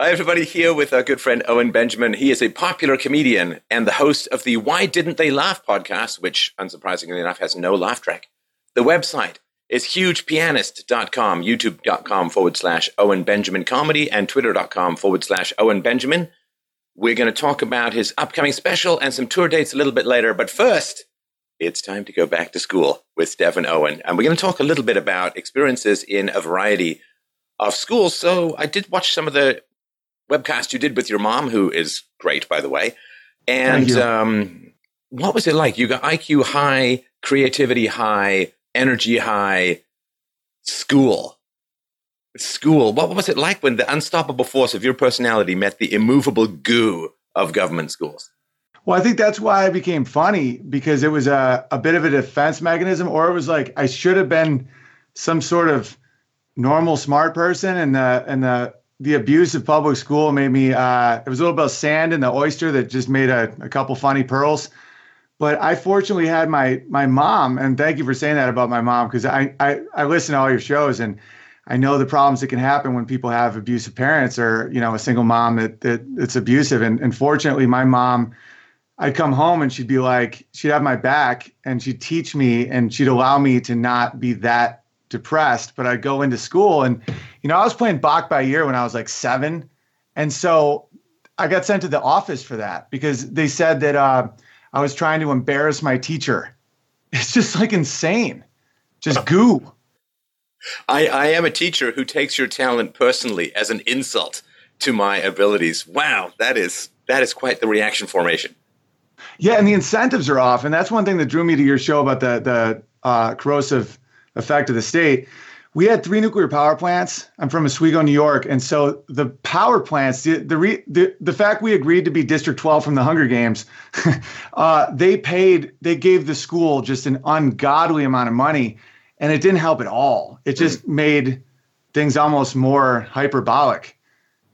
Hi, everybody, here with our good friend Owen Benjamin. He is a popular comedian and the host of the Why Didn't They Laugh podcast, which, unsurprisingly enough, has no laugh track. The website is hugepianist.com, youtube.com forward slash Owen Benjamin comedy, and twitter.com forward slash Owen Benjamin. We're going to talk about his upcoming special and some tour dates a little bit later. But first, it's time to go back to school with Stefan Owen. And we're going to talk a little bit about experiences in a variety of schools. So I did watch some of the webcast you did with your mom, who is great, by the way. And um, what was it like? You got IQ high, creativity high, energy high, school. School. What was it like when the unstoppable force of your personality met the immovable goo of government schools? Well, I think that's why I became funny because it was a, a bit of a defense mechanism, or it was like I should have been some sort of normal smart person, and the and the the abuse of public school made me uh, it was a little bit of sand in the oyster that just made a, a couple funny pearls. But i fortunately had my my mom and thank you for saying that about my mom because I, I i listen to all your shows and i know the problems that can happen when people have abusive parents or you know a single mom that that it's abusive. And, and fortunately my mom i'd come home and she'd be like she'd have my back and she'd teach me and she'd allow me to not be that depressed, but I'd go into school and, you know, I was playing Bach-By-Ear when I was like seven. And so I got sent to the office for that because they said that uh, I was trying to embarrass my teacher. It's just like insane, just goo. I, I am a teacher who takes your talent personally as an insult to my abilities. Wow, that is that is quite the reaction formation. Yeah, and the incentives are off, and that's one thing that drew me to your show about the the uh, corrosive effect of the state. We had three nuclear power plants. I'm from Oswego, New York, and so the power plants, the the re, the, the fact we agreed to be District 12 from the Hunger Games, uh, they paid, they gave the school just an ungodly amount of money, and it didn't help at all. It just mm. made things almost more hyperbolic.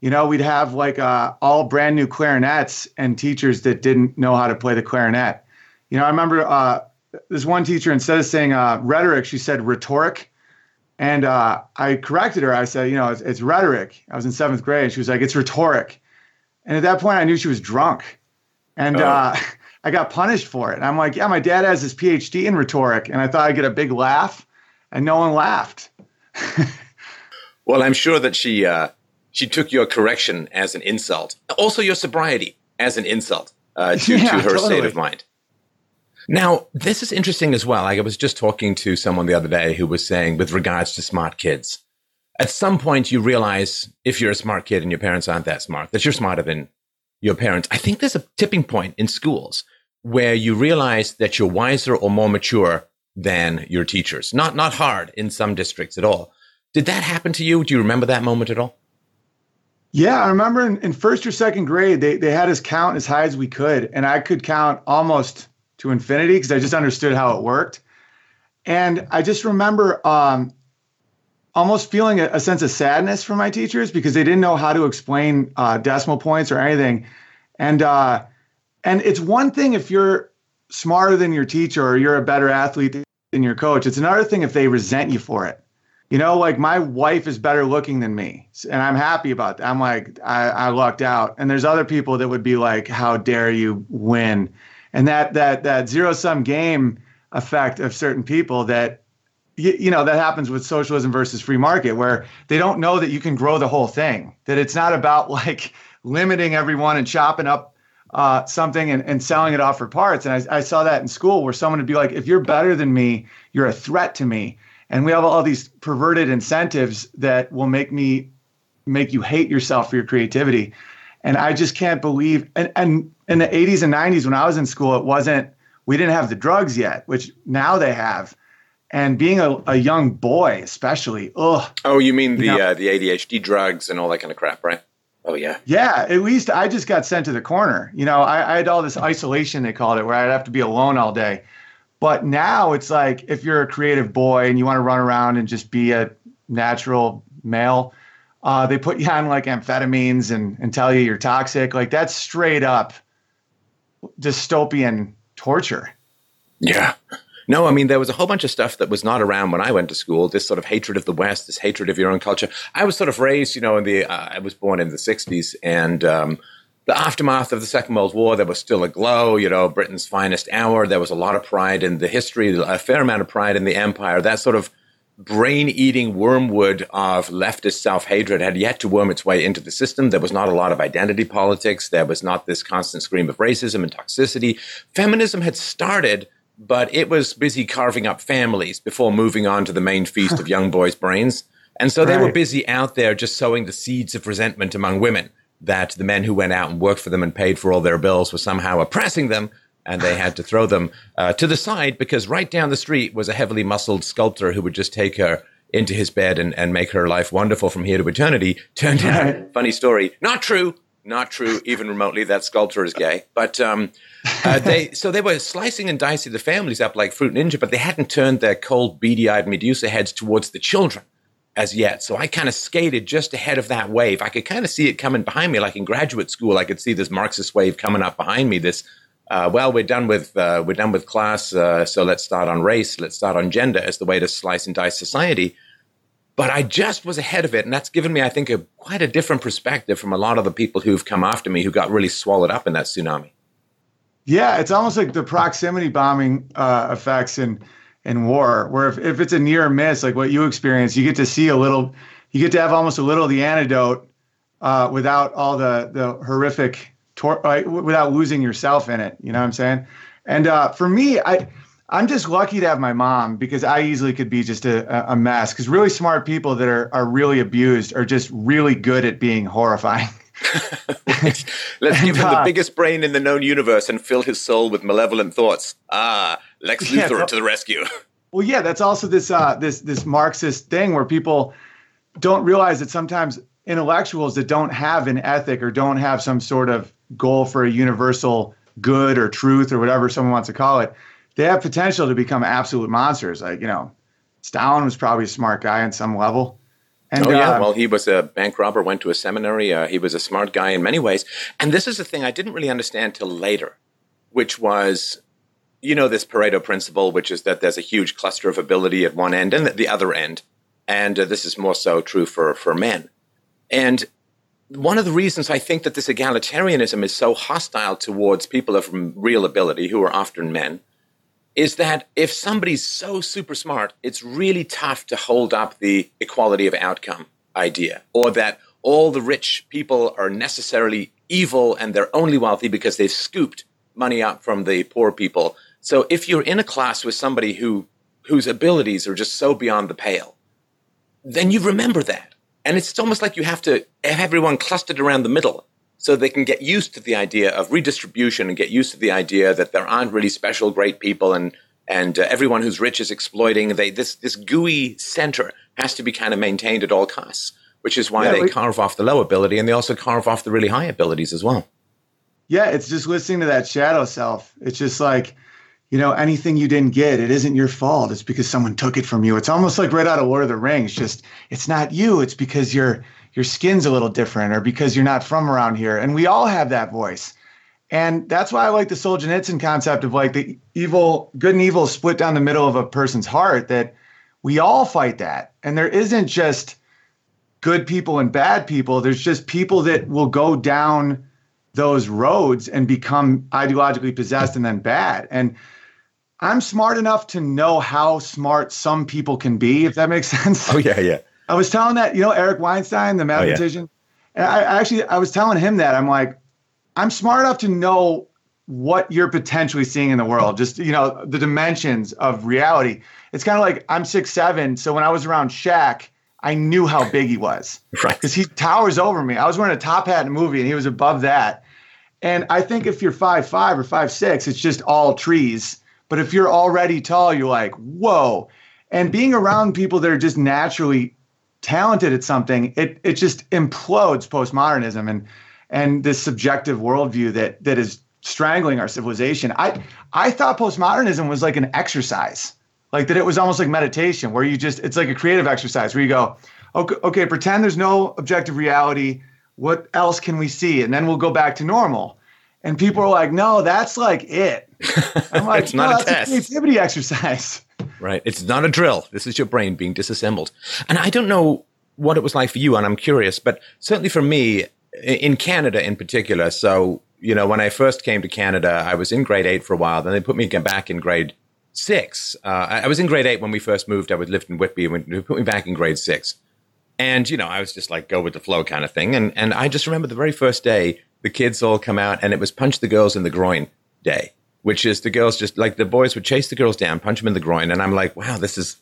You know, we'd have like uh, all brand new clarinets and teachers that didn't know how to play the clarinet. You know, I remember uh, this one teacher instead of saying uh, rhetoric, she said rhetoric. And uh, I corrected her. I said, you know, it's, it's, rhetoric. I was in seventh grade. And she was like, it's rhetoric. And at that point, I knew she was drunk. And oh. uh, I got punished for it. And I'm like, yeah, my dad has his PhD in rhetoric. And I thought I'd get a big laugh. And no one laughed. well, I'm sure that she, uh, she took your correction as an insult. Also, your sobriety as an insult uh, to, yeah, to her totally. state of mind. Now, this is interesting as well. Like I was just talking to someone the other day who was saying, with regards to smart kids, at some point you realize if you're a smart kid and your parents aren't that smart, that you're smarter than your parents. I think there's a tipping point in schools where you realize that you're wiser or more mature than your teachers. Not not hard in some districts at all. Did that happen to you? Do you remember that moment at all? Yeah, I remember in, in first or second grade, they, they had us count as high as we could. And I could count almost to infinity because I just understood how it worked. And I just remember um, almost feeling a, a, sense of sadness for my teachers because they didn't know how to explain uh, decimal points or anything. And uh, and it's one thing if you're smarter than your teacher or you're a better athlete than your coach. It's another thing if they resent you for it. You know, like my wife is better looking than me, and I'm happy about that. I'm like, I, I lucked out. And there's other people that would be like, "How dare you win?" And that that that zero sum game effect of certain people that you, you, know that happens with socialism versus free market where they don't know that you can grow the whole thing that it's not about like limiting everyone and chopping up uh, something and, and selling it off for parts. And I, I saw that in school where someone would be like if you're better than me you're a threat to me. And we have all these perverted incentives that will make me make you hate yourself for your creativity. And I just can't believe and, and in the 80s and 90s when I was in school, it wasn't we didn't have the drugs yet, which now they have. And being a, a young boy, especially, ugh. Oh, you mean the you know, uh, the ADHD drugs and all that kind of crap, right? Oh yeah. Yeah, at least I just got sent to the corner. You know, I, I had all this isolation they called it, where I'd have to be alone all day. But now it's like if you're a creative boy and you want to run around and just be a natural male, uh, they put you on like amphetamines and, and tell you you're toxic. Like that's straight up dystopian torture. Yeah. No, I mean, there was a whole bunch of stuff that was not around when I went to school. This sort of hatred of the West, this hatred of your own culture. I was sort of raised, you know, in the, uh, I was born in the 60s and, um, the aftermath of the Second World War, there was still a glow, you know, Britain's finest hour. There was a lot of pride in the history, a fair amount of pride in the empire. That sort of brain eating wormwood of leftist self hatred had yet to worm its way into the system. There was not a lot of identity politics. There was not this constant scream of racism and toxicity. Feminism had started, but it was busy carving up families before moving on to the main feast of young boys' brains. And so they right. were busy out there just sowing the seeds of resentment among women that the men who went out and worked for them and paid for all their bills were somehow oppressing them and they had to throw them uh, to the side because right down the street was a heavily muscled sculptor who would just take her into his bed and, and make her life wonderful from here to eternity. Turned out, funny story, not true, not true, even remotely. That sculptor is gay. But um, uh, they so they were slicing and dicing the families up like fruit ninja, but they hadn't turned their cold, beady-eyed Medusa heads towards the children as yet. So I kind of skated just ahead of that wave. I could kind of see it coming behind me, like in graduate school. I could see this Marxist wave coming up behind me. This, uh, well, we're done with uh, we're done with class, uh, so let's start on race. Let's start on gender as the way to slice and dice society. But I just was ahead of it, and that's given me, I think, a quite a different perspective from a lot of the people who've come after me who got really swallowed up in that tsunami. Yeah, it's almost like the proximity bombing uh, effects and in war, where if, if it's a near miss, like what you experience, you get to see a little, you get to have almost a little of the antidote uh, without all the the horrific, tor- like, without losing yourself in it. You know what I'm saying? And uh, for me, I I'm just lucky to have my mom because I easily could be just a, a mess. Because really smart people that are are really abused are just really good at being horrifying. Let's give him the uh, biggest brain in the known universe and fill his soul with malevolent thoughts. Ah, Lex Luthor to the rescue. Well, yeah, that's also this uh, this this Marxist thing where people don't realize that sometimes intellectuals that don't have an ethic or don't have some sort of goal for a universal good or truth or whatever someone wants to call it, they have potential to become absolute monsters. Like you know, Stalin was probably a smart guy on some level and, oh yeah, uh, well, he was a bank robber, went to a seminary. Uh, he was a smart guy in many ways. And this is the thing I didn't really understand till later, which was, you know, this Pareto principle, which is that there's a huge cluster of ability at one end and at the other end, and uh, this is more so true for for men. And one of the reasons I think that this egalitarianism is so hostile towards people of real ability, who are often men, is that if somebody's so super smart, it's really tough to hold up the equality of outcome idea, or that all the rich people are necessarily evil and they're only wealthy because they've scooped money up from the poor people. So if you're in a class with somebody who whose abilities are just so beyond the pale, then you remember that. And it's almost like you have to have everyone clustered around the middle so they can get used to the idea of redistribution and get used to the idea that there aren't really special great people and and uh, everyone who's rich is exploiting. They this this gooey center has to be kind of maintained at all costs, which is why yeah, they we, carve off the low ability and they also carve off the really high abilities as well. Yeah, it's just listening to that shadow self. It's just like you know, anything you didn't get, it isn't your fault. It's because someone took it from you. It's almost like right out of Lord of the Rings. Just it's not you. It's because you're your skin's a little different or because you're not from around here. And we all have that voice. And that's why I like the Solzhenitsyn concept of like the evil, good and evil split down the middle of a person's heart, that we all fight that. And there isn't just good people and bad people. There's just people that will go down those roads and become ideologically possessed and then bad. And I'm smart enough to know how smart some people can be, if that makes sense. Oh, yeah, yeah. I was telling that, you know, Eric Weinstein, the mathematician. Oh, yeah. And I actually I was telling him that. I'm like, I'm smart enough to know what you're potentially seeing in the world, just you know, the dimensions of reality. It's kind of like I'm six seven, so when I was around Shaq, I knew how big he was. right. Because he towers over me. I was wearing a top hat in a movie and he was above that. And I think if you're five five or five six, it's just all trees. But if you're already tall, you're like, whoa. And being around people that are just naturally talented at something, it it just implodes postmodernism and and this subjective worldview that that is strangling our civilization. I I thought postmodernism was like an exercise, like that it was almost like meditation, where you just it's like a creative exercise where you go, okay, okay, pretend there's no objective reality. What else can we see? And then we'll go back to normal. And people are like, no, that's like it. I'm like, it's not no, a that's test. a creativity exercise. Right. It's not a drill. This is your brain being disassembled. And I don't know what it was like for you, and I'm curious, but certainly for me, in Canada in particular. So, you know, when I first came to Canada, I was in grade eight for a while. Then they put me back in grade six. Uh, I was in grade eight when we first moved. I was lived in Whitby, and they put me back in grade six. And, you know, I was just like go with the flow kind of thing. And, and I just remember the very first day, the kids all come out, and it was punch the girls in the groin day which is the girls just like the boys would chase the girls down, punch them in the groin, and I'm like, wow, this is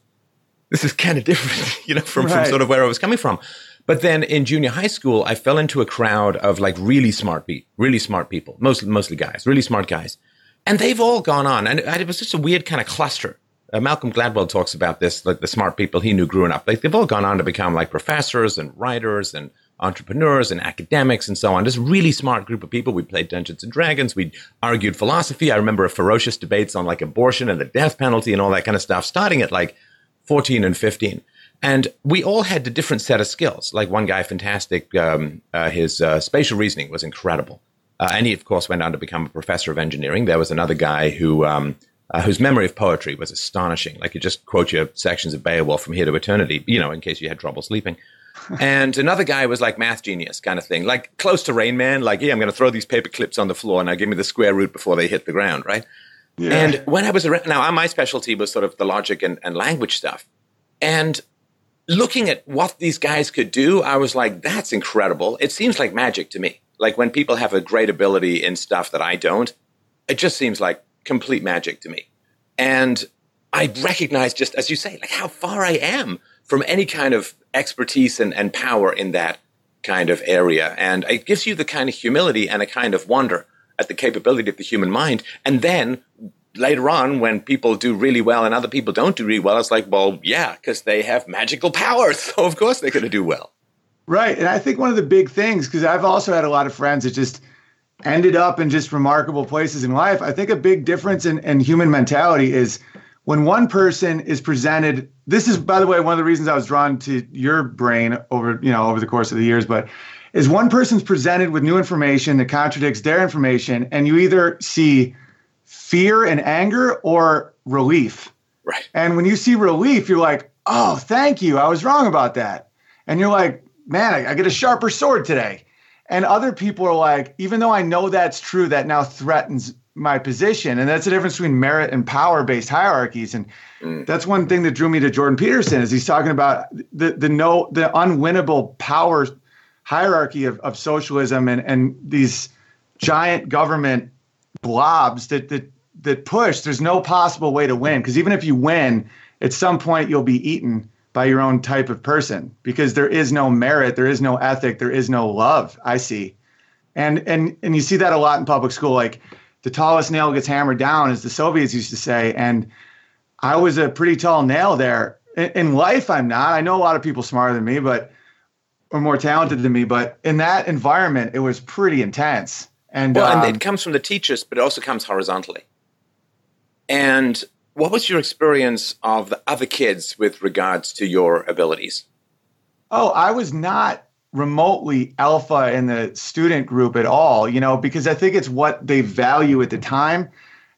this is kind of different, you know, from, right. from sort of where I was coming from. But then in junior high school, I fell into a crowd of like really smart people, really smart people, mostly mostly guys, really smart guys, and they've all gone on, and it was just a weird kind of cluster. Uh, Malcolm Gladwell talks about this, like the smart people he knew growing up. Like they've all gone on to become like professors and writers and entrepreneurs and academics and so on. This really smart group of people. We played Dungeons and Dragons. We argued philosophy. I remember ferocious debates on like abortion and the death penalty and all that kind of stuff, starting at like 14 and 15. And we all had a different set of skills. Like one guy, fantastic. Um, uh, his uh, spatial reasoning was incredible. Uh, and he, of course, went on to become a professor of engineering. There was another guy who, um, uh, whose memory of poetry was astonishing. Like, you just quote you sections of Beowulf from here to eternity, you know, in case you had trouble sleeping and another guy was like math genius kind of thing, like close to Rain Man, like, yeah, I'm going to throw these paper clips on the floor and now give me the square root before they hit the ground, right? Yeah. And when I was around, now my specialty was sort of the logic and, and language stuff. And looking at what these guys could do, I was like, that's incredible. It seems like magic to me. Like when people have a great ability in stuff that I don't, it just seems like complete magic to me. And I recognize just as you say, like how far I am from any kind of expertise and, and power in that kind of area. And it gives you the kind of humility and a kind of wonder at the capability of the human mind. And then later on, when people do really well and other people don't do really well, it's like, well, yeah, because they have magical powers. So of course they're going to do well. Right. And I think one of the big things, because I've also had a lot of friends that just ended up in just remarkable places in life. I think a big difference in, in human mentality is when one person is presented this is by the way one of the reasons i was drawn to your brain over you know over the course of the years but is one person's presented with new information that contradicts their information and you either see fear and anger or relief. Right. And when you see relief you're like oh thank you. I was wrong about that. And you're like man I, I get a sharper sword today. And other people are like even though i know that's true that now threatens my position. And that's the difference between merit and power based hierarchies. And mm. that's one thing that drew me to Jordan Peterson is he's talking about the the no the unwinnable power hierarchy of, of socialism and, and these giant government blobs that that that push. There's no possible way to win. Because even if you win, at some point you'll be eaten by your own type of person because there is no merit, there is no ethic, there is no love, I see. And and and you see that a lot in public school. Like the tallest nail gets hammered down, as the Soviets used to say. And I was a pretty tall nail there. In, in life, I'm not. I know a lot of people smarter than me, but or more talented than me. But in that environment, it was pretty intense. And well, um, and it comes from the teachers, but it also comes horizontally. And what was your experience of the other kids with regards to your abilities? Oh, I was not remotely alpha in the student group at all, you know, because I think it's what they value at the time.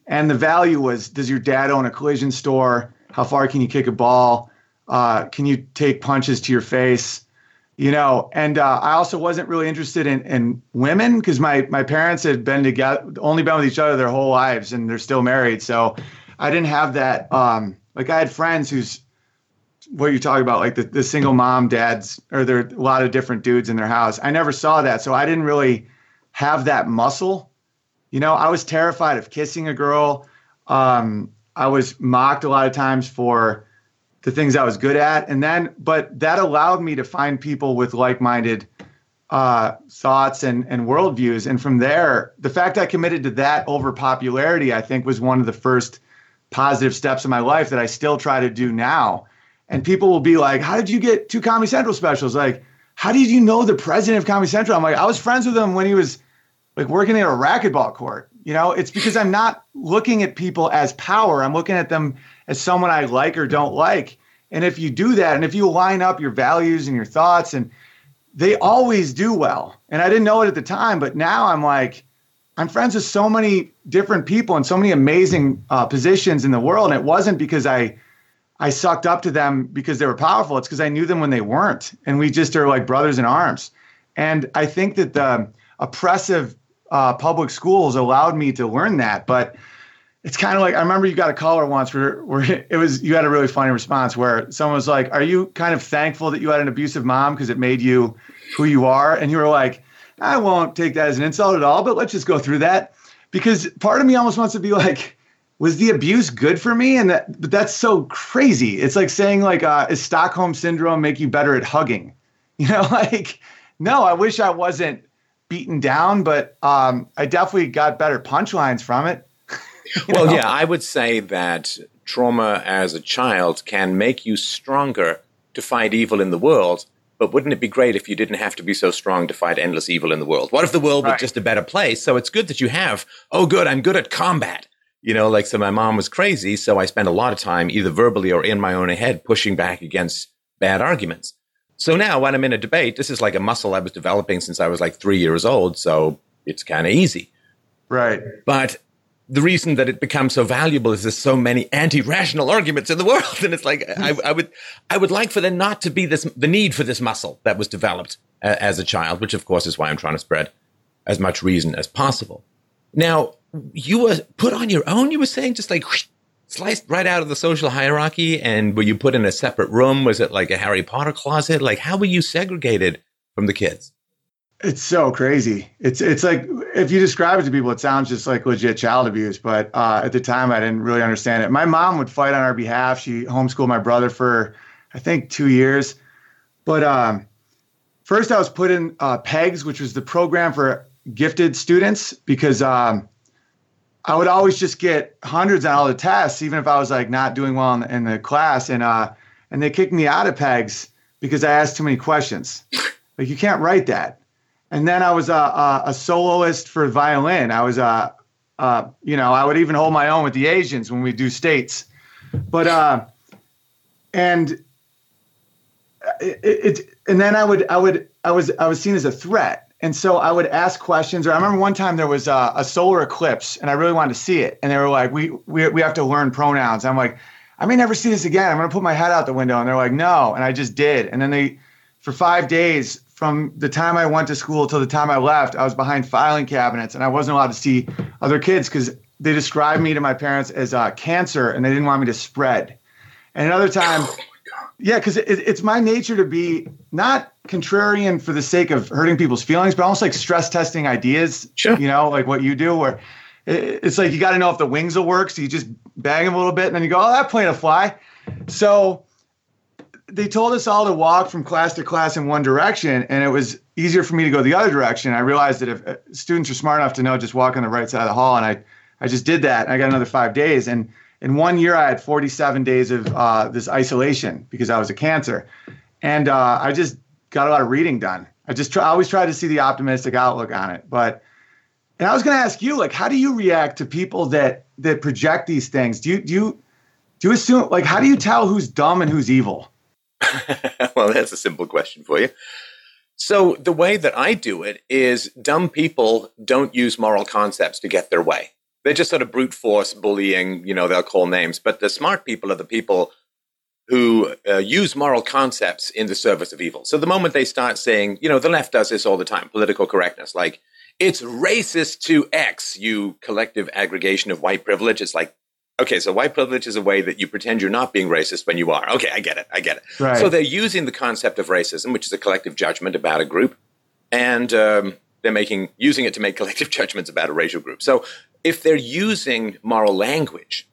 And the value was does your dad own a collision store? How far can you kick a ball? Uh, can you take punches to your face? You know, and uh, I also wasn't really interested in, in women because my, my parents had been together, only been with each other their whole lives and they're still married. So I didn't have that. Um, like I had friends whose what you're talking about, like the, the single mom dads, or there are a lot of different dudes in their house. I never saw that. So I didn't really have that muscle. You know, I was terrified of kissing a girl. Um, I was mocked a lot of times for the things I was good at. And then, but that allowed me to find people with like minded uh, thoughts and, and worldviews. And from there, the fact I committed to that over popularity, I think, was one of the first positive steps in my life that I still try to do now and people will be like, "How did you get two Comedy Central specials?" Like, "How did you know the president of Comedy Central?" I'm like, "I was friends with him when he was like working at a racquetball court." You know, it's because I'm not looking at people as power. I'm looking at them as someone I like or don't like. And if you do that, and if you line up your values and your thoughts, and they always do well. And I didn't know it at the time, but now I'm like, I'm friends with so many different people and so many amazing uh, positions in the world. And it wasn't because I I sucked up to them because they were powerful. It's because I knew them when they weren't, and we just are like brothers in arms. And I think that the oppressive uh, public schools allowed me to learn that, but it's kind of like I remember you got a caller once where where it was you had a really funny response where someone was like, "Are you kind of thankful that you had an abusive mom because it made you who you are?" And you were like, "I won't take that as an insult at all, but let's just go through that." Because part of me almost wants to be like, was the abuse good for me? And that, but that's so crazy. It's like saying like, uh, is Stockholm syndrome make you better at hugging? You know, like, no, I wish I wasn't beaten down, but um, I definitely got better punchlines from it. well, know? yeah, I would say that trauma as a child can make you stronger to fight evil in the world. But wouldn't it be great if you didn't have to be so strong to fight endless evil in the world? What if the world right. was just a better place? So it's good that you have, oh, good, I'm good at combat you know, like, so my mom was crazy. So I spent a lot of time either verbally or in my own head pushing back against bad arguments. So now when I'm in a debate, this is like a muscle I was developing since I was like three years old. So it's kind of easy. Right. But the reason that it becomes so valuable is there's so many anti-rational arguments in the world. And it's like, I, I, would, I would like for there not to be this, the need for this muscle that was developed uh, as a child, which of course is why I'm trying to spread as much reason as possible. Now, you were put on your own. You were saying just like sliced right out of the social hierarchy, and were you put in a separate room? Was it like a Harry Potter closet? Like how were you segregated from the kids? It's so crazy. It's it's like if you describe it to people, it sounds just like legit child abuse. But uh, at the time, I didn't really understand it. My mom would fight on our behalf. She homeschooled my brother for I think two years. But um, first, I was put in uh, PEGS, which was the program for gifted students, because um, I would always just get hundreds on all the tests, even if I was like not doing well in the, in the class. And uh, and they kicked me out of pegs because I asked too many questions. Like you can't write that. And then I was a, a, a soloist for violin. I was a, uh, uh, you know, I would even hold my own with the Asians when we do states. But uh, and it, it and then I would I would I was I was seen as a threat and so I would ask questions. Or I remember one time there was a, a, solar eclipse, and I really wanted to see it. And they were like, "We we we have to learn pronouns." I'm like, "I may never see this again. I'm going to put my head out the window." And they're like, "No," and I just did. And then they, for five days, from the time I went to school till the time I left, I was behind filing cabinets, and I wasn't allowed to see other kids because they described me to my parents as uh, cancer, and they didn't want me to spread. And another time. Yeah, because it, it's my nature to be not contrarian for the sake of hurting people's feelings, but almost like stress testing ideas. Sure. You know, like what you do, where it's like you got to know if the wings will work. So you just bang them a little bit, and then you go, "Oh, that plane will fly." So they told us all to walk from class to class in one direction, and it was easier for me to go the other direction. I realized that if uh, students are smart enough to know just walk on the right side of the hall, and I, I just did that. I got another five days, and in one year, I had 47 days of uh, this isolation because I was a cancer, and uh, I just got a lot of reading done. I just try, I always try to see the optimistic outlook on it. But and I was going to ask you, like, how do you react to people that that project these things? Do you do you do you assume like how do you tell who's dumb and who's evil? well, that's a simple question for you. So the way that I do it is dumb people don't use moral concepts to get their way they're just sort of brute force bullying. You know, they'll call names, but the smart people are the people who uh, use moral concepts in the service of evil. So the moment they start saying, you know, the left does this all the time, political correctness, like it's racist to X, you collective aggregation of white privilege. It's like, okay, so white privilege is a way that you pretend you're not being racist when you are. Okay, I get it. I get it. Right. So they're using the concept of racism, which is a collective judgment about a group, and um, they're making using it to make collective judgments about a racial group. So if they're using moral language,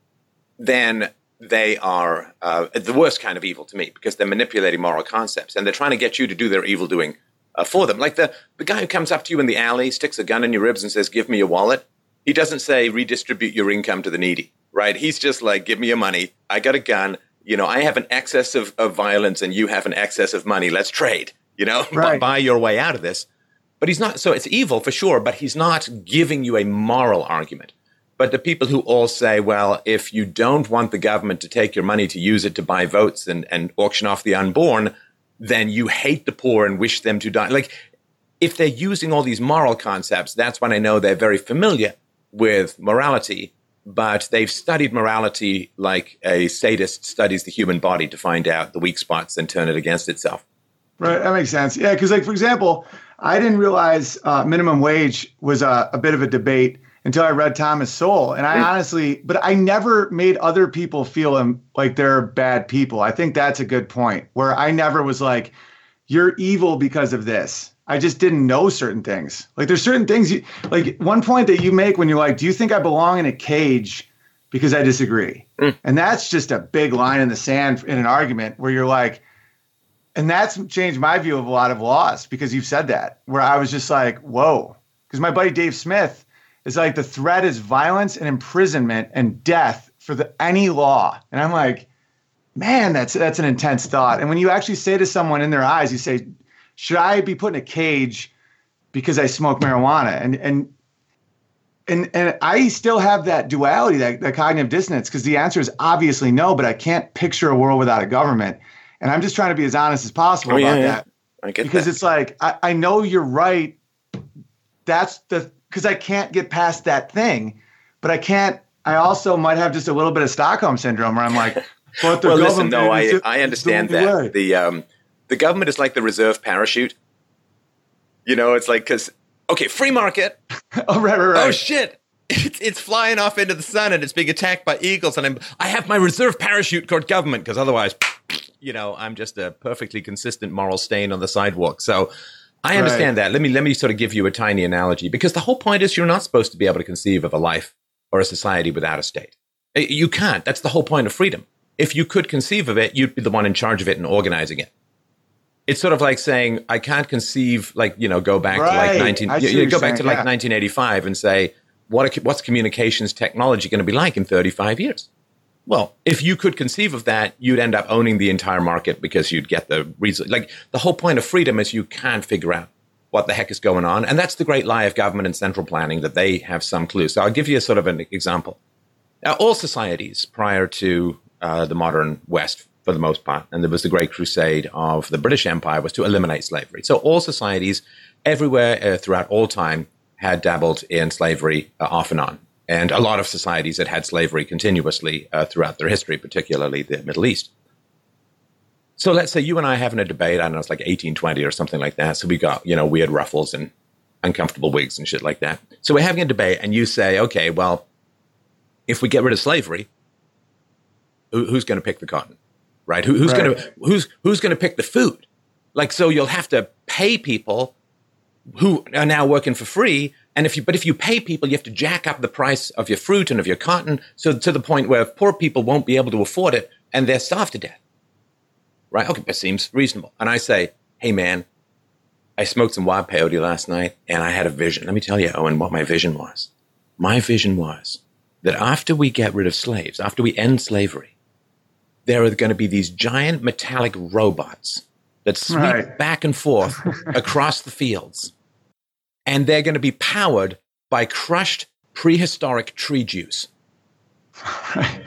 then they are uh, the worst kind of evil to me because they're manipulating moral concepts and they're trying to get you to do their evil doing uh, for them. Like the, the guy who comes up to you in the alley, sticks a gun in your ribs and says, Give me your wallet. He doesn't say, Redistribute your income to the needy, right? He's just like, Give me your money. I got a gun. You know, I have an excess of, of violence and you have an excess of money. Let's trade, you know, right. buy your way out of this. But he's not, so it's evil for sure, but he's not giving you a moral argument. But the people who all say, well, if you don't want the government to take your money to use it to buy votes and, and auction off the unborn, then you hate the poor and wish them to die. Like, if they're using all these moral concepts, that's when I know they're very familiar with morality, but they've studied morality like a sadist studies the human body to find out the weak spots and turn it against itself. Right, that makes sense. Yeah, because like for example, I didn't realize uh, minimum wage was a, a, bit of a debate until I read Thomas Sowell, and I mm. honestly, but I never made other people feel like they're bad people. I think that's a good point. Where I never was like, "You're evil because of this." I just didn't know certain things. Like there's certain things you like one point that you make when you're like, "Do you think I belong in a cage?" Because I disagree, mm. and that's just a big line in the sand in an argument where you're like and that's changed my view of a lot of laws because you've said that where i was just like whoa. Because my buddy dave smith is like the threat is violence and imprisonment and death for the any law. And i'm like man that's that's an intense thought. And when you actually say to someone in their eyes you say should i be put in a cage because i smoke marijuana? And and and and I still have that duality, that, that cognitive dissonance, because the answer is obviously no, but I can't picture a world without a government. And I'm just trying to be as honest as possible oh, about yeah, that. I get because that. it's like I, I know you're right. That's the because I can't get past that thing, but I can't. I also might have just a little bit of Stockholm syndrome where I'm like, well, listen, no, I I understand that way. the um the government is like the reserve parachute. You know, it's like because okay, free market. oh right, right, right. Oh shit, it's, it's flying off into the sun and it's being attacked by eagles, and I'm I have my reserve parachute called government because otherwise you know, I'm just a perfectly consistent moral stain on the sidewalk. So I understand right. that. Let me let me sort of give you a tiny analogy because the whole point is you're not supposed to be able to conceive of a life or a society without a state. Eh, you can't. That's the whole point of freedom. If you could conceive of it, you'd be the one in charge of it and organizing it. It's sort of like saying I can't conceive, like you know, go back right. to like nineteen, you, go back saying, to like yeah. 1985 and say what what's communications technology going to be like in 35 years? Well, if you could conceive of that, you'd end up owning the entire market because you'd get the reason. Like the whole point of freedom is you can't figure out what the heck is going on. And that's the great lie of government and central planning that they have some clue. So I'll give you a sort of an example. Now, all societies prior to uh, the modern West, for the most part, and there was the great crusade of the British Empire, was to eliminate slavery. So all societies everywhere uh, throughout all time had dabbled in slavery uh, off and on and a lot of societies that had slavery continuously uh, throughout their history, particularly the Middle East. So let's say you and I are having a debate, I don't know, it's like 1820 or something like that. So we got, you know, weird ruffles and uncomfortable wigs and shit like that. So we're having a debate, and you say, okay, well, if we get rid of slavery, who, who's going to pick the cotton, right? Who, who's right. going to who's who's going to pick the food? Like, so you'll have to pay people who are now working for free and if you, but if you pay people, you have to jack up the price of your fruit and of your cotton, so to the point where poor people won't be able to afford it and they're starved to death. Right? Okay, that seems reasonable. And I say, hey man, I smoked some wild peyote last night and I had a vision. Let me tell you, Owen, what my vision was. My vision was that after we get rid of slaves, after we end slavery, there are going to be these giant metallic robots that sweep right. back and forth across the fields and they're going to be powered by crushed prehistoric tree juice. Right.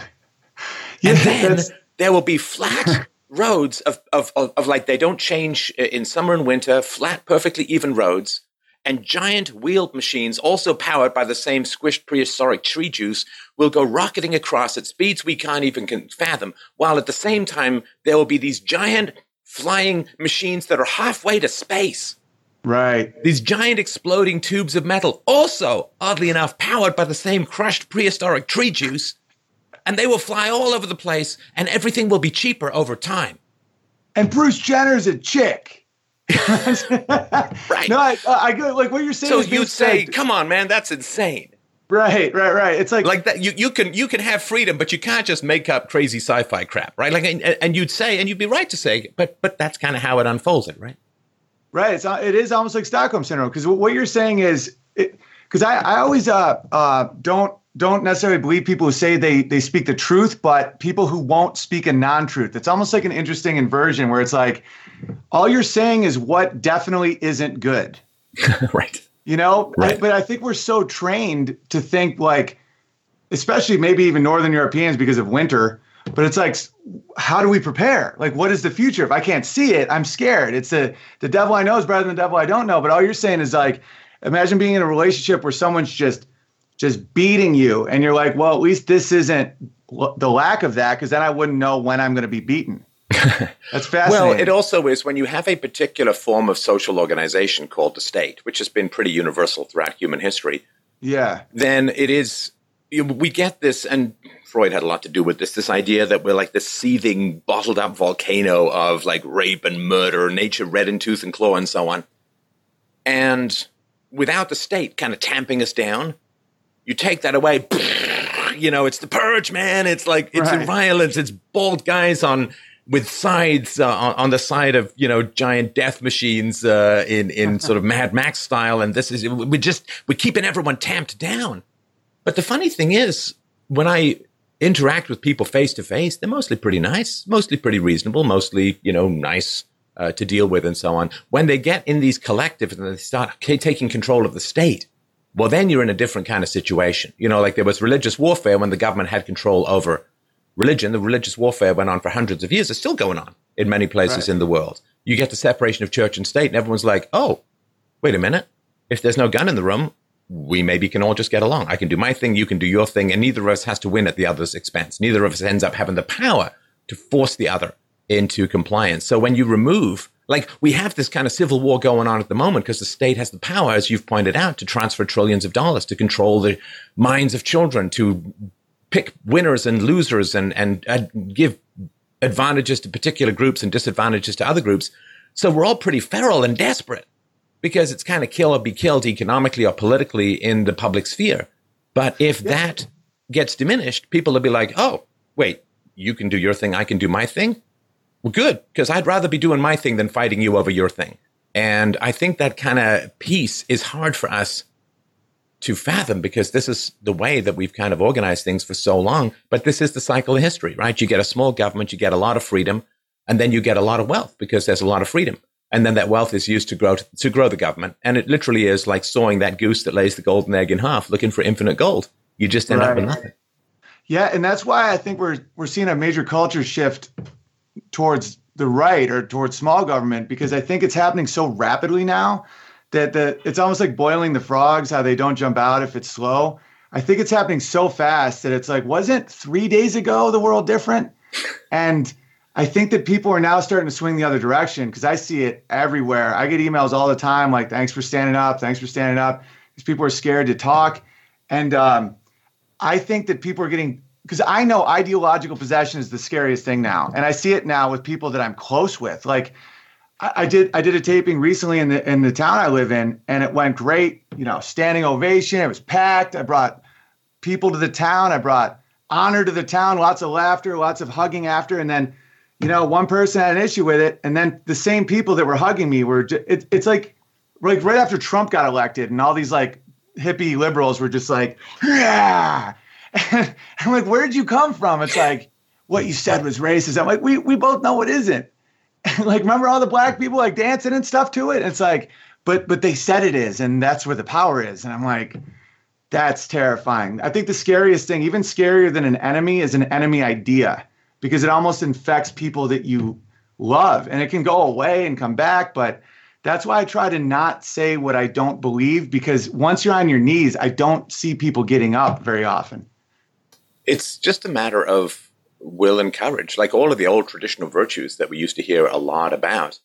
Yeah, and then there will be flat roads of, of, of, of, like they don't change in summer and winter, flat, perfectly even roads, and giant wheeled machines, also powered by the same squished prehistoric tree juice, will go rocketing across at speeds we can't even fathom, while at the same time there will be these giant flying machines that are halfway to space Right. These giant exploding tubes of metal, also, oddly enough, powered by the same crushed prehistoric tree juice. And they will fly all over the place, and everything will be cheaper over time. And Bruce Jenner's a chick. right. No, I, I like what you're saying. So you'd say, "Come on, man, that's insane." Right, right, right. It's like like that. You you can you can have freedom, but you can't just make up crazy sci-fi crap, right? Like, and, and you'd say, and you'd be right to say, but but that's kind of how it unfolds, it right? Right. It's it is almost like Stockholm syndrome because what you're saying is because I, I always uh, uh, don't don't necessarily believe people who say they they speak the truth, but people who won't speak a non-truth. It's almost like an interesting inversion where it's like all you're saying is what definitely isn't good. right. You know, right. I, but I think we're so trained to think like, especially maybe even Northern Europeans because of winter, but it's like how do we prepare? Like what is the future? If i can't see it i'm scared. It's the the devil i know is better than the devil i don't know. But all you're saying is like imagine being in a relationship where someone's just just beating you and you're like well at least this isn't the lack of that because then i wouldn't know when i'm going to be beaten. That's fascinating. well it also is when you have a particular form of social organization called the state which has been pretty universal throughout human history. Yeah. Then it is we get this and freud had a lot to do with this this idea that we're like this seething bottled up volcano of like rape and murder nature red in tooth and claw and so on and without the state kind of tamping us down you take that away you know it's the purge man it's like it's right. violence it's bald guys on with sides uh, on, on, the side of you know giant death machines uh, in in sort of Mad Max style, and this is we just we're keeping everyone tamped down. But the funny thing is, when I interact with people face to face, they're mostly pretty nice, mostly pretty reasonable, mostly, you know, nice uh, to deal with and so on. When they get in these collectives and they start okay, taking control of the state, well, then you're in a different kind of situation. You know, like there was religious warfare when the government had control over religion. The religious warfare went on for hundreds of years. It's still going on in many places right. in the world. You get the separation of church and state, and everyone's like, oh, wait a minute. If there's no gun in the room, we maybe can all just get along. I can do my thing, you can do your thing, and neither of us has to win at the other's expense. Neither of us ends up having the power to force the other into compliance. So when you remove, like we have this kind of civil war going on at the moment because the state has the power, as you've pointed out, to transfer trillions of dollars, to control the minds of children, to pick winners and losers and, and, and give advantages to particular groups and disadvantages to other groups. So we're all pretty feral and desperate because it's kind of kill or be killed economically or politically in the public sphere. But if yeah. that gets diminished, people will be like, oh, wait, you can do your thing, I can do my thing. Well, good, because I'd rather be doing my thing than fighting you over your thing. And I think that kind of peace is hard for us to fathom because this is the way that we've kind of organized things for so long. But this is the cycle of history, right? You get a small government, you get a lot of freedom, and then you get a lot of wealth because there's a lot of freedom and then that wealth is used to grow to grow the government. And it literally is like sawing that goose that lays the golden egg in half, looking for infinite gold. You just end right. up with nothing. Yeah, and that's why I think we're we're seeing a major culture shift towards the right or towards small government because I think it's happening so rapidly now that the it's almost like boiling the frogs, how they don't jump out if it's slow. I think it's happening so fast that it's like, wasn't three days ago the world different? And I think that people are now starting to swing the other direction because I see it everywhere. I get emails all the time like, thanks for standing up. Thanks for standing up. Because people are scared to talk. And um, I think that people are getting, because I know ideological possession is the scariest thing now. And I see it now with people that I'm close with. Like, I, I did I did a taping recently in the in the town I live in, and it went great. You know, standing ovation. It was packed. I brought people to the town. I brought honor to the town. Lots of laughter, lots of hugging after, and then you know, one person had an issue with it, and then the same people that were hugging me were. Just, it, it's like, like right after Trump got elected, and all these like hippie liberals were just like, yeah. And I'm like, where did you come from? It's like, what you said was racist. I'm like, we we both know it isn't. And like, remember all the black people like dancing and stuff to it? It's like, but but they said it is, and that's where the power is. And I'm like, that's terrifying. I think the scariest thing, even scarier than an enemy, is an enemy idea because it almost infects people that you love and it can go away and come back. But that's why I try to not say what I don't believe because once you're on your knees, I don't see people getting up very often. It's just a matter of will and courage, like all of the old traditional virtues that we used to hear a lot about.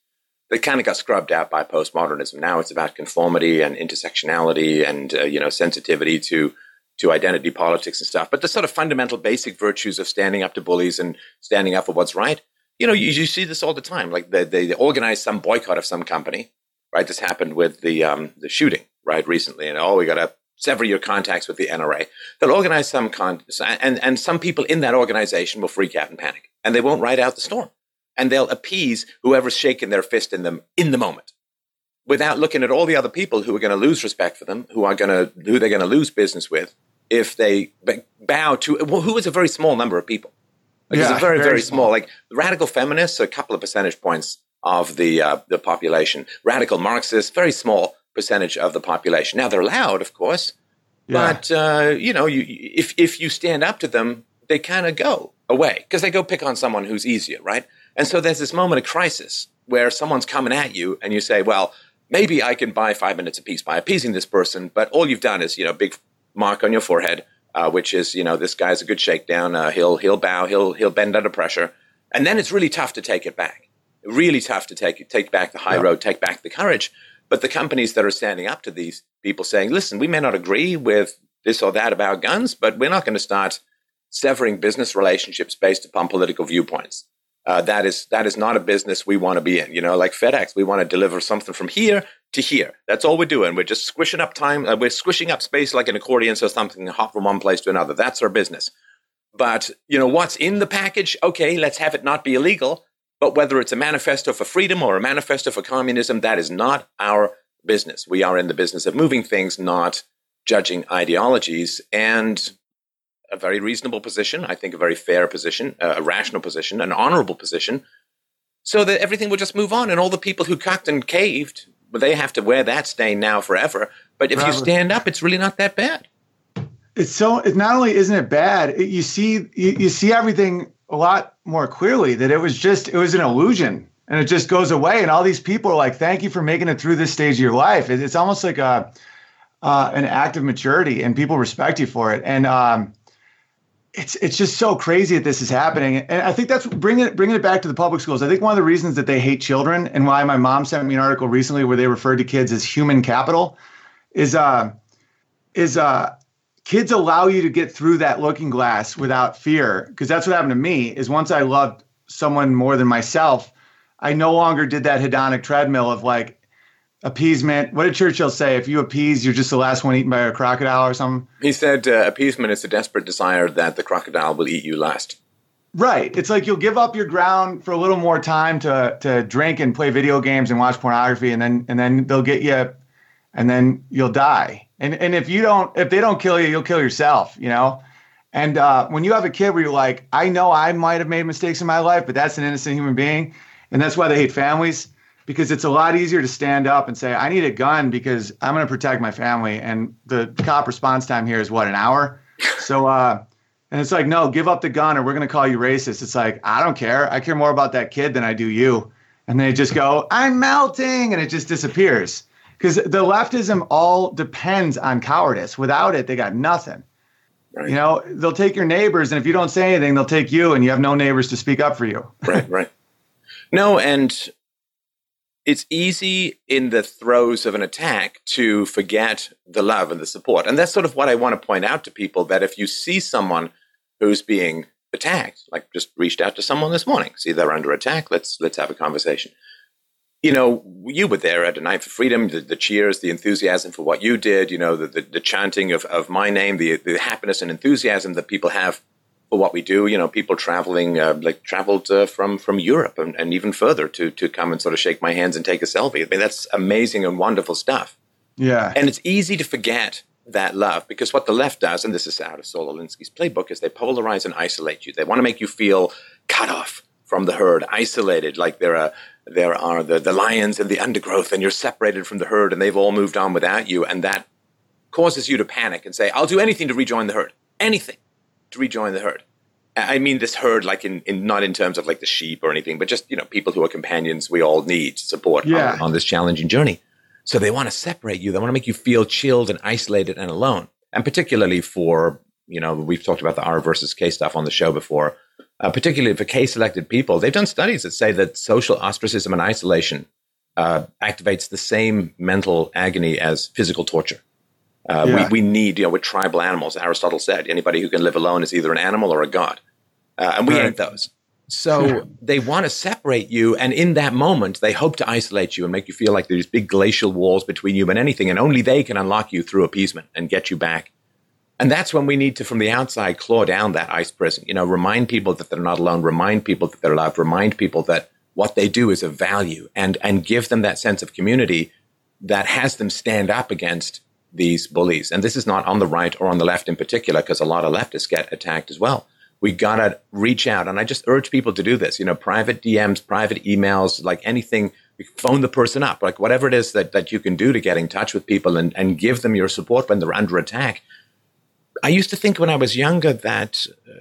They kind of got scrubbed out by postmodernism. Now it's about conformity and intersectionality and uh, you know sensitivity to to identity politics and stuff. But the sort of fundamental basic virtues of standing up to bullies and standing up for what's right, you know, you, you see this all the time. Like they, they organize some boycott of some company, right? This happened with the um, the shooting, right, recently. And oh, we got to sever your contacts with the NRA. They'll organize some con, and and some people in that organization will freak out and panic, and they won't ride out the storm, and they'll appease whoever's shaking their fist in them in the moment without looking at all the other people who are going to lose respect for them, who are going to who they're going to lose business with, if they bow to well, who is a very small number of people. Like yeah, it's a very, very, very small. small. Like radical feminists, a couple of percentage points of the uh, the population. Radical Marxists, very small percentage of the population. Now they're loud, of course, yeah. but uh, you know, you, if if you stand up to them, they kind of go. away because they go pick on someone who's easier, right? And so there's this moment of crisis where someone's coming at you and you say, well, maybe I can buy five minutes apiece by appeasing this person, but all you've done is, you know, big mark on your forehead, uh, which is, you know, this guy's a good shakedown. Uh, he'll, he'll bow, he'll, he'll bend under pressure. And then it's really tough to take it back. Really tough to take, take back the high yeah. road, take back the courage. But the companies that are standing up to these people saying, listen, we may not agree with this or that about guns, but we're not going to start severing business relationships based upon political viewpoints. Uh, that is that is not a business we want to be in. You know, like FedEx, we want to deliver something from here to here. That's all we're doing. We're just squishing up time. Uh, we're squishing up space like an accordion, so something can hop from one place to another. That's our business. But you know what's in the package? Okay, let's have it not be illegal. But whether it's a manifesto for freedom or a manifesto for communism, that is not our business. We are in the business of moving things, not judging ideologies. And a very reasonable position, I think a very fair position, a rational position, an honorable position, so that everything will just move on. And all the people who cucked and caved, well, they have to wear that stain now forever. But if Probably. you stand up, it's really not that bad. It's so. It not only isn't it bad, it, you see you, you see everything a lot more clearly. That it was just it was an illusion, and it just goes away. And all these people are like, "Thank you for making it through this stage of your life." It, it's almost like a uh, an act of maturity, and people respect you for it. And um, it's it's just so crazy that this is happening, and I think that's bringing it bringing it back to the public schools. I think one of the reasons that they hate children and why my mom sent me an article recently where they referred to kids as human capital is uh is uh kids allow you to get through that looking glass without fear because that's what happened to me is once I loved someone more than myself, I no longer did that hedonic treadmill of like appeasement. What did Churchill say? If you appease, you're just the last one eaten by a crocodile or something. He said uh, appeasement is a desperate desire that the crocodile will eat you last. Right. It's like you'll give up your ground for a little more time to to drink and play video games and watch pornography, and then and then they'll get you, and then you'll die. And and if you don't, if they don't kill you, you'll kill yourself. You know. And uh, when you have a kid where you're like, I know I might have made mistakes in my life, but that's an innocent human being, and that's why they hate families because it's a lot easier to stand up and say, I need a gun because I'm going to protect my family. And the cop response time here is what, an hour? So, uh, and it's like, no, give up the gun or we're going to call you racist. It's like, I don't care. I care more about that kid than I do you. And they just go, I'm melting. And it just disappears. Because the leftism all depends on cowardice. Without it, they got nothing. Right. You know, they'll take your neighbors. And if you don't say anything, they'll take you and you have no neighbors to speak up for you. right, right. No, and it's easy in the throes of an attack to forget the love and the support. And that's sort of what I want to point out to people that if you see someone who's being attacked, like just reached out to someone this morning, see they're under attack, let's let's have a conversation. You know, you were there at a night for freedom, the, the cheers, the enthusiasm for what you did, you know, the, the, the chanting of, of my name, the, the happiness and enthusiasm that people have what we do. You know, people traveling, uh, like traveled uh, from from Europe and, and, even further to to come and sort of shake my hands and take a selfie. I mean, that's amazing and wonderful stuff. Yeah, and it's easy to forget that love because what the left does, and this is out of Saul Alinsky's playbook, is they polarize and isolate you. They want to make you feel cut off from the herd, isolated, like there are there are the, the lions and the undergrowth, and you're separated from the herd, and they've all moved on without you, and that causes you to panic and say, "I'll do anything to rejoin the herd, anything." To rejoin the herd. I mean this herd, like in, in not in terms of like the sheep or anything, but just you know people who are companions we all need support yeah. on, on this challenging journey. So they want to separate you. They want to make you feel chilled and isolated and alone. And particularly for you know we've talked about the R versus K stuff on the show before. Uh, particularly for K selected people, they've done studies that say that social ostracism and isolation uh, activates the same mental agony as physical torture. Uh, yeah. we, we need, you know, we're tribal animals. Aristotle said anybody who can live alone is either an animal or a god. Uh, and we right. ain't those. So yeah. they want to separate you. And in that moment, they hope to isolate you and make you feel like there's big glacial walls between you and anything. And only they can unlock you through appeasement and get you back. And that's when we need to, from the outside, claw down that ice prison. You know, remind people that they're not alone, remind people that they're loved, remind people that what they do is of value and, and give them that sense of community that has them stand up against these bullies. And this is not on the right or on the left in particular, because a lot of leftists get attacked as well. We gotta reach out. And I just urge people to do this, you know, private DMs, private emails, like anything, phone the person up, like whatever it is that, that you can do to get in touch with people and, and give them your support when they're under attack. I used to think when I was younger that, uh,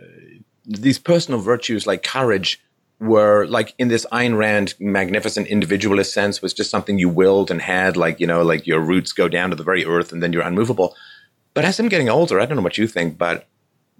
these personal virtues like courage were like in this Ayn Rand magnificent individualist sense was just something you willed and had, like, you know, like your roots go down to the very earth and then you're unmovable. But as I'm getting older, I don't know what you think, but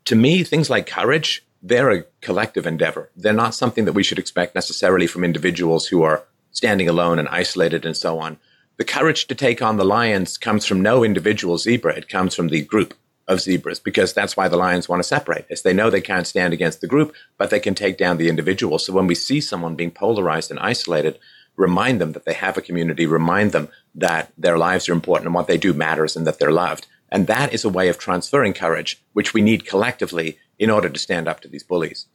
to me, things like courage, they're a collective endeavor. They're not something that we should expect necessarily from individuals who are standing alone and isolated and so on. The courage to take on the lions comes from no individual zebra. It comes from the group of zebras because that's why the lions want to separate is they know they can't stand against the group but they can take down the individual. So when we see someone being polarized and isolated remind them that they have a community remind them that their lives are important and what they do matters and that they're loved. And that is a way of transferring courage which we need collectively in order to stand up to these bullies.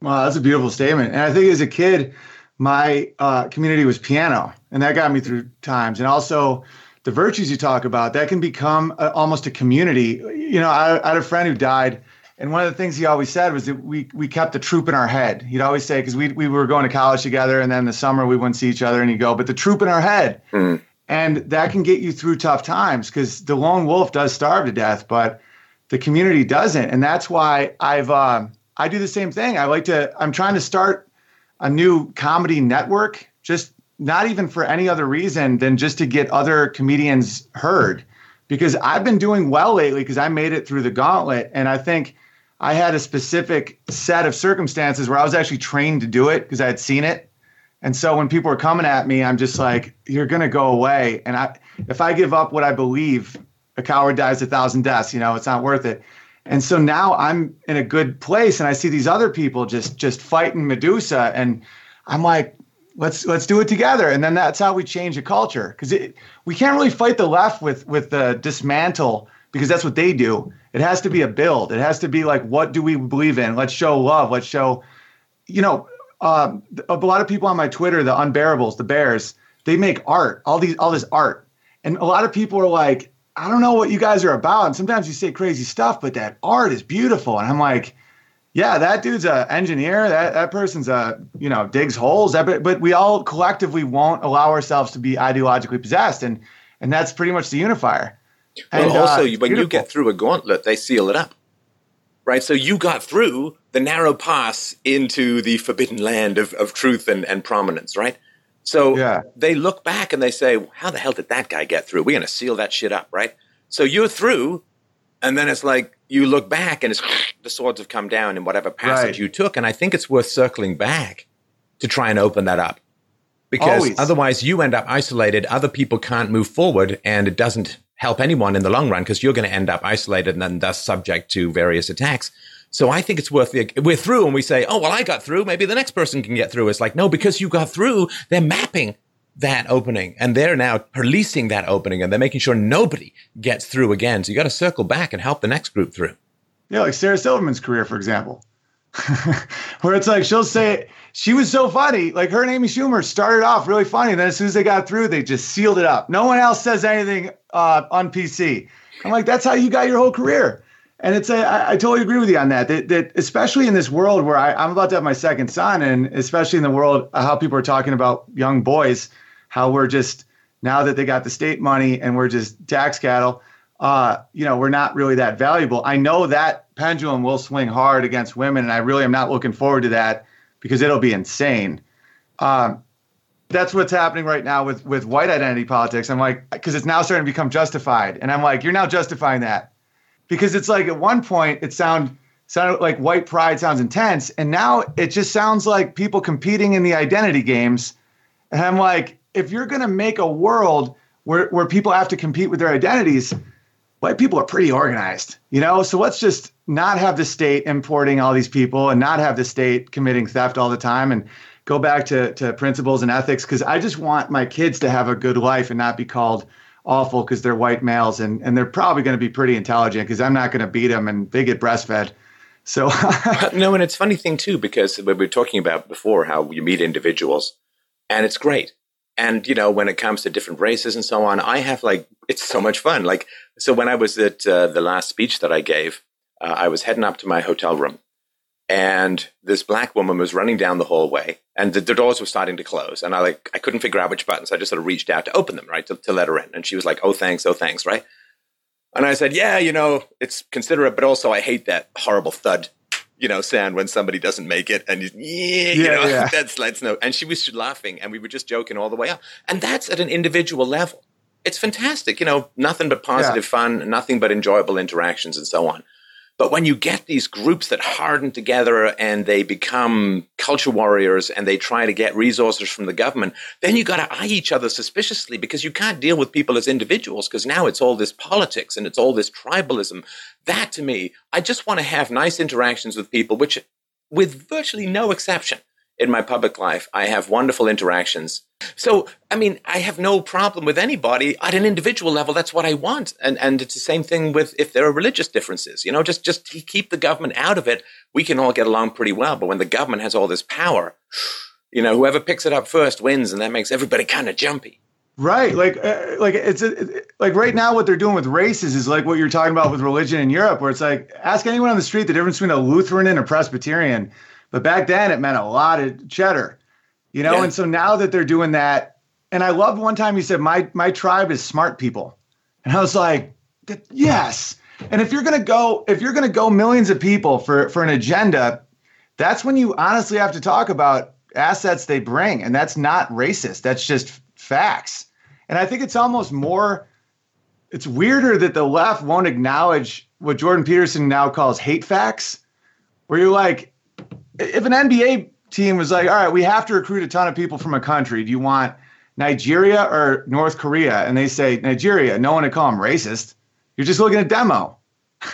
Well that's a beautiful statement. And i think as a kid my uh, community was piano and that got me through times. And also the virtues you talk about that can become a, almost a community. You know I, I, had a friend who died and one of the things he always said was that we we kept the troop in our head. He'd always say because we, we were going to college together and then the summer we wouldn't see each other and he'd go but the troop in our head mm-hmm. and that can get you through tough times because the lone wolf does starve to death but the community doesn't. And that's why i've uh, i do the same thing. I like to i'm trying to start a new comedy network just not even for any other reason than just to get other comedians heard because I've been doing well lately because I made it through the gauntlet and I think I had a specific set of circumstances where I was actually trained to do it because I had seen it. And so when people are coming at me, I'm just like, you're going to go away. And I, if I give up what I believe, a coward dies a thousand deaths, you know, it's not worth it. And so now I'm in a good place and I see these other people just, just fighting Medusa. And I'm like, let's let's do it together. And then that's how we change a culture. Because we can't really fight the left with with the dismantle because that's what they do. It has to be a build. It has to be like what do we believe in? Let's show love. Let's show you know um, a lot of people on my twitter the unbearables the bears they make art. All these all this art. And a lot of people are like i don't know what you guys are about. And sometimes you say crazy stuff but that art is beautiful. And i'm like yeah, that dude's an engineer. That that person's a you know digs holes. That, but we all collectively won't allow ourselves to be ideologically possessed, and and that's pretty much the unifier. Well, and, also, uh, when beautiful. you get through a gauntlet, they seal it up, right? So you got through the narrow pass into the forbidden land of, of truth and, and prominence, right? So yeah. they look back and they say, "How the hell did that guy get through? We're going to seal that shit up, right?" So you're through, and then it's like you look back and it's the swords have come down in whatever passage right. you took. And I think it's worth circling back to try and open that up because Always. otherwise you end up isolated. Other people can't move forward and it doesn't help anyone in the long run because you're going to end up isolated and then thus subject to various attacks. So I think it's worth the, we're through and we say, oh, well, I got through. Maybe the next person can get through. It's like, no, because you got through, they're mapping that opening and they're now policing that opening and they're making sure nobody gets through again. So you got to circle back and help the next group through. Yeah, like Sarah Silverman's career, for example, where it's like she'll say she was so funny. Like her and Amy Schumer started off really funny. Then as soon as they got through, they just sealed it up. No one else says anything uh, on PC. I'm like, that's how you got your whole career. And it's a, I, I totally agree with you on that, that. That especially in this world where I, I'm about to have my second son, and especially in the world how people are talking about young boys how we're just now that they got the state money and we're just tax cattle, uh, you know, we're not really that valuable. I know that pendulum will swing hard against women, and I really am not looking forward to that because it'll be insane. Um, that's what's happening right now with with white identity politics. I'm like, because it's now starting to become justified, and I'm like, you're now justifying that because it's like at one point it sounded sounded like white pride sounds intense, and now it just sounds like people competing in the identity games, and I'm like, if you're to make a world where, where people have to compete with their identities, white people are pretty organized, you know? So let's just not have the state importing all these people and not have the state committing theft all the time and go back to, to principles and ethics. Cause I just want my kids to have a good life and not be called awful because they're white males and, and they're probably going to be pretty intelligent because I'm not going to beat them and they get breastfed. So no, and it's funny thing too, because we were talking about before how you meet individuals and it's great and you know when it comes to different races and so on i have like it's so much fun like so when i was at uh, the last speech that i gave uh, i was heading up to my hotel room and this black woman was running down the hallway and the, the, doors were starting to close and i like i couldn't figure out which buttons so i just sort of reached out to open them right to, to let her in and she was like oh thanks oh thanks right and i said yeah you know it's considerate but also i hate that horrible thud you know, sound when somebody doesn't make it, and you, yeah, you know, yeah. that's let's know. And she was laughing, and we were just joking all the way up, and that's at an individual level. It's fantastic, you know, nothing but positive fun, nothing but enjoyable interactions, and so on. But when you get these groups that harden together and they become culture warriors and they try to get resources from the government, then you got to eye each other suspiciously because you can't deal with people as individuals because now it's all this politics and it's all this tribalism. That to me, I just want to have nice interactions with people, which with virtually no exception in my public life, I have wonderful interactions. So, I mean, I have no problem with anybody at an individual level. That's what I want. And, and it's the same thing with if there are religious differences, you know, just, just keep the government out of it. We can all get along pretty well. But when the government has all this power, you know, whoever picks it up first wins. And that makes everybody kind of jumpy. Right, like, uh, like it's a, like right now what they're doing with races is like what you're talking about with religion in Europe, where it's like ask anyone on the street the difference between a Lutheran and a Presbyterian, but back then it meant a lot of cheddar, you know. Yeah. And so now that they're doing that, and I loved one time you said my my tribe is smart people, and I was like, yes. And if you're gonna go, if you're gonna go millions of people for for an agenda, that's when you honestly have to talk about assets they bring, and that's not racist. That's just facts. And I think it's almost more, it's weirder that the left won't acknowledge what Jordan Peterson now calls hate facts, where you're like, if an NBA team was like, all right, we have to recruit a ton of people from a country. Do you want Nigeria or North Korea? And they say Nigeria. No one would call them racist. You're just looking at demo.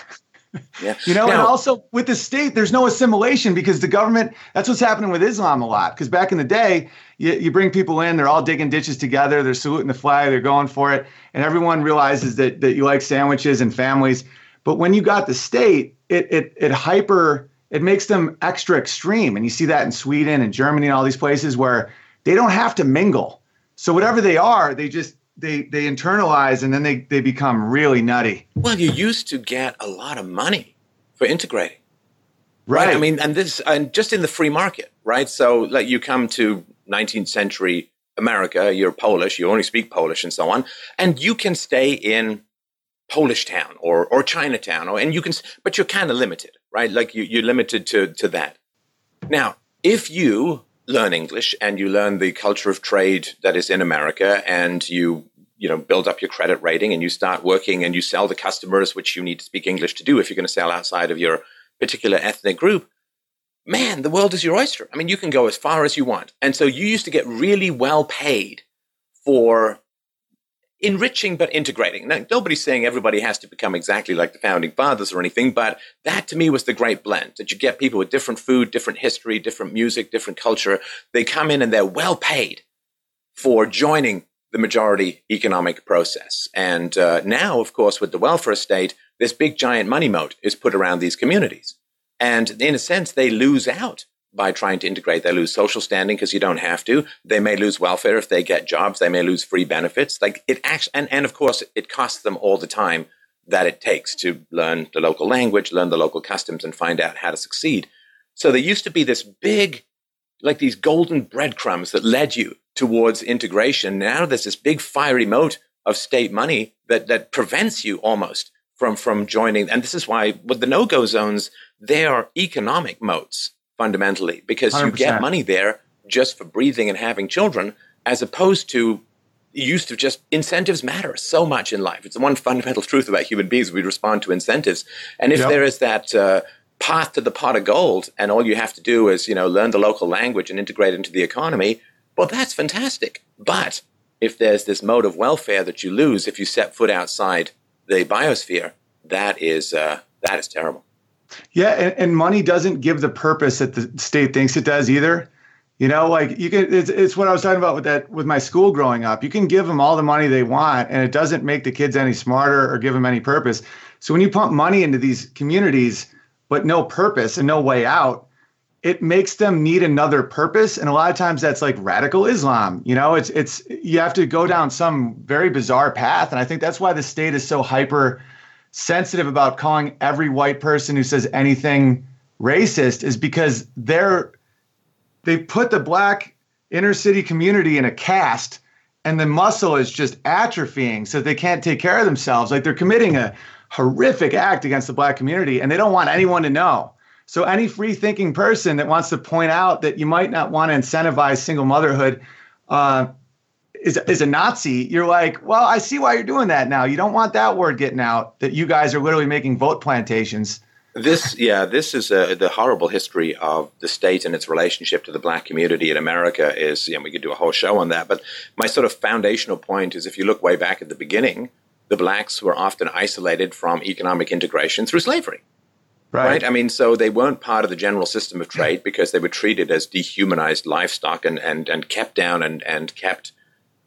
Yeah. You know, and also with the state, there's no assimilation because the government, that's what's happening with Islam a lot. Because back in the day, you, you bring people in, they're all digging ditches together, they're saluting the flag, they're going for it, and everyone realizes that, that you like sandwiches and families. But when you got the state, it, it, it hyper, it makes them extra extreme. And you see that in Sweden and Germany and all these places where they don't have to mingle. So whatever they are, they just, they, they internalize and then they, they become really nutty. Well, you used to get a lot of money for integrating. Right. I mean, and this, and just in the free market, right? So, like, you come to 19th century America, you're Polish, you only speak Polish, and so on, and you can stay in Polish town or or Chinatown, or and you can, but you're kind of limited, right? Like, you, you're limited to to that. Now, if you learn English and you learn the culture of trade that is in America, and you you know build up your credit rating and you start working and you sell the customers which you need to speak English to do if you're going to sell outside of your particular ethnic group, man, the world is your oyster. I mean, you can go as far as you want. And so you used to get really well paid for enriching but integrating. Now, nobody's saying everybody has to become exactly like the founding fathers or anything, but that to me was the great blend that you get people with different food, different history, different music, different culture. They come in and they're well paid for joining the majority economic process. And uh, now, of course, with the welfare state, this big giant money moat is put around these communities. And in a sense, they lose out by trying to integrate. They lose social standing because you don't have to. They may lose welfare if they get jobs. They may lose free benefits. Like it actually, and, and of course, it costs them all the time that it takes to learn the local language, learn the local customs, and find out how to succeed. So there used to be this big, like these golden breadcrumbs that led you towards integration. Now there's this big fiery moat of state money that, that prevents you almost from, from joining. And this is why with the no-go zones, they are economic moats fundamentally because you 100%. get money there just for breathing and having children as opposed to used to just incentives matter so much in life. It's the one fundamental truth about human beings. We respond to incentives. And if Yep. there is that uh, path to the pot of gold and all you have to do is, you know, learn the local language and integrate into the economy, well, that's fantastic. But if there's this mode of welfare that you lose if you set foot outside the biosphere, that is, uh, that is terrible. Yeah, and, and money doesn't give the purpose that the state thinks it does either. You know, like you can. It's, it's what I was talking about with that with my school growing up. You can give them all the money they want, and it doesn't make the kids any smarter or give them any purpose. So when you pump money into these communities, but no purpose and no way out, it makes them need another purpose. And a lot of times that's like radical Islam. You know, it's it's you have to go down some very bizarre path, and I think that's why the state is so hyper sensitive about calling every white person who says anything racist is because they're they put the black inner city community in a cast and the muscle is just atrophying so they can't take care of themselves. Like they're committing a horrific act against the black community and they don't want anyone to know. So any free thinking person that wants to point out that you might not want to incentivize single motherhood uh, is, is a Nazi, you're like, well, I see why you're doing that now. You don't want that word getting out that you guys are literally making vote plantations. This, yeah, this is uh, the horrible history of the state and its relationship to the black community in America. Is, you know, we could do a whole show on that. But my sort of foundational point is if you look way back at the beginning, the blacks were often isolated from economic integration through slavery. Right. right. I mean, so they weren't part of the general system of trade because they were treated as dehumanized livestock and, and, and kept down and, and kept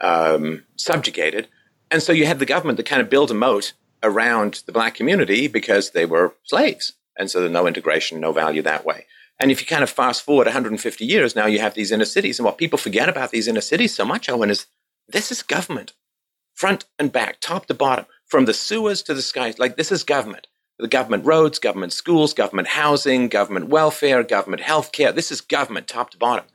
um, subjugated. And so you had the government that kind of built a moat around the black community because they were slaves. And so there's no integration, no value that way. And if you kind of fast forward 150 years, now you have these inner cities. And what people forget about these inner cities so much, Owen, is this is government, front and back, top to bottom, from the sewers to the skies. Like this is government the government roads, government schools, government housing, government welfare, government health care. This is government top to bottom.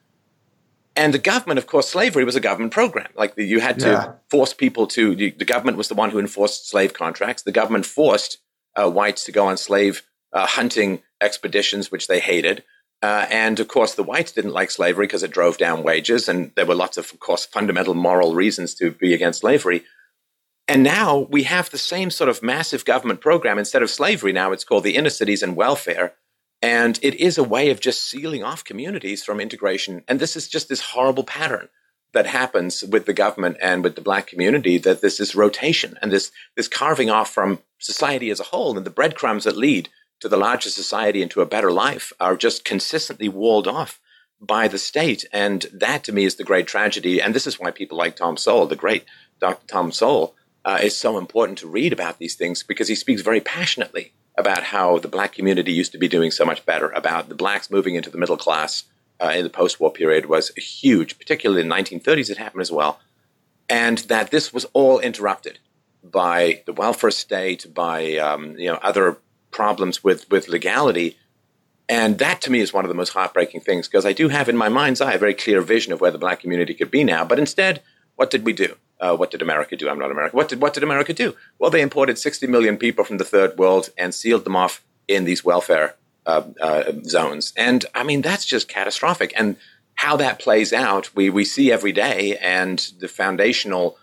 And the government, of course, slavery was a government program. Like you had to yeah. force people to, the, the, government was the one who enforced slave contracts. The government forced uh, whites to go on slave uh, hunting expeditions, which they hated. Uh, and of course, the whites didn't like slavery because it drove down wages. And there were lots of, of course, fundamental moral reasons to be against slavery. And now we have the same sort of massive government program. Instead of slavery, now it's called the inner cities and welfare. And it is a way of just sealing off communities from integration. And this is just this horrible pattern that happens with the government and with the black community that this this rotation and this, this carving off from society as a whole. And the breadcrumbs that lead to the larger society and to a better life are just consistently walled off by the state. And that to me is the great tragedy. And this is why people like Tom Sowell, the great Dr. Tom Sowell, uh, is so important to read about these things because he speaks very passionately about how the black community used to be doing so much better, about the blacks moving into the middle class uh, in the post war period was huge, particularly in the 1930s, it happened as well. And that this was all interrupted by the welfare state, by um, you know, other problems with, with legality. And that to me is one of the most heartbreaking things because I do have in my mind's eye a very clear vision of where the black community could be now. But instead, what did we do? Uh, what did America do? I'm not America. What did what did America do? Well, they imported 60 million people from the third world and sealed them off in these welfare uh, uh, zones. And I mean, that's just catastrophic. And how that plays out, we we see every day. And the foundational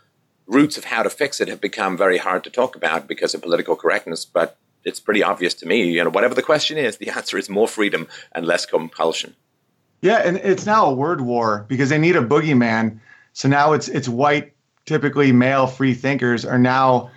roots of how to fix it have become very hard to talk about because of political correctness. But it's pretty obvious to me. You know, whatever the question is, the answer is more freedom and less compulsion. Yeah, and it's now a word war because they need a boogeyman. So now it's it's white typically male free thinkers are now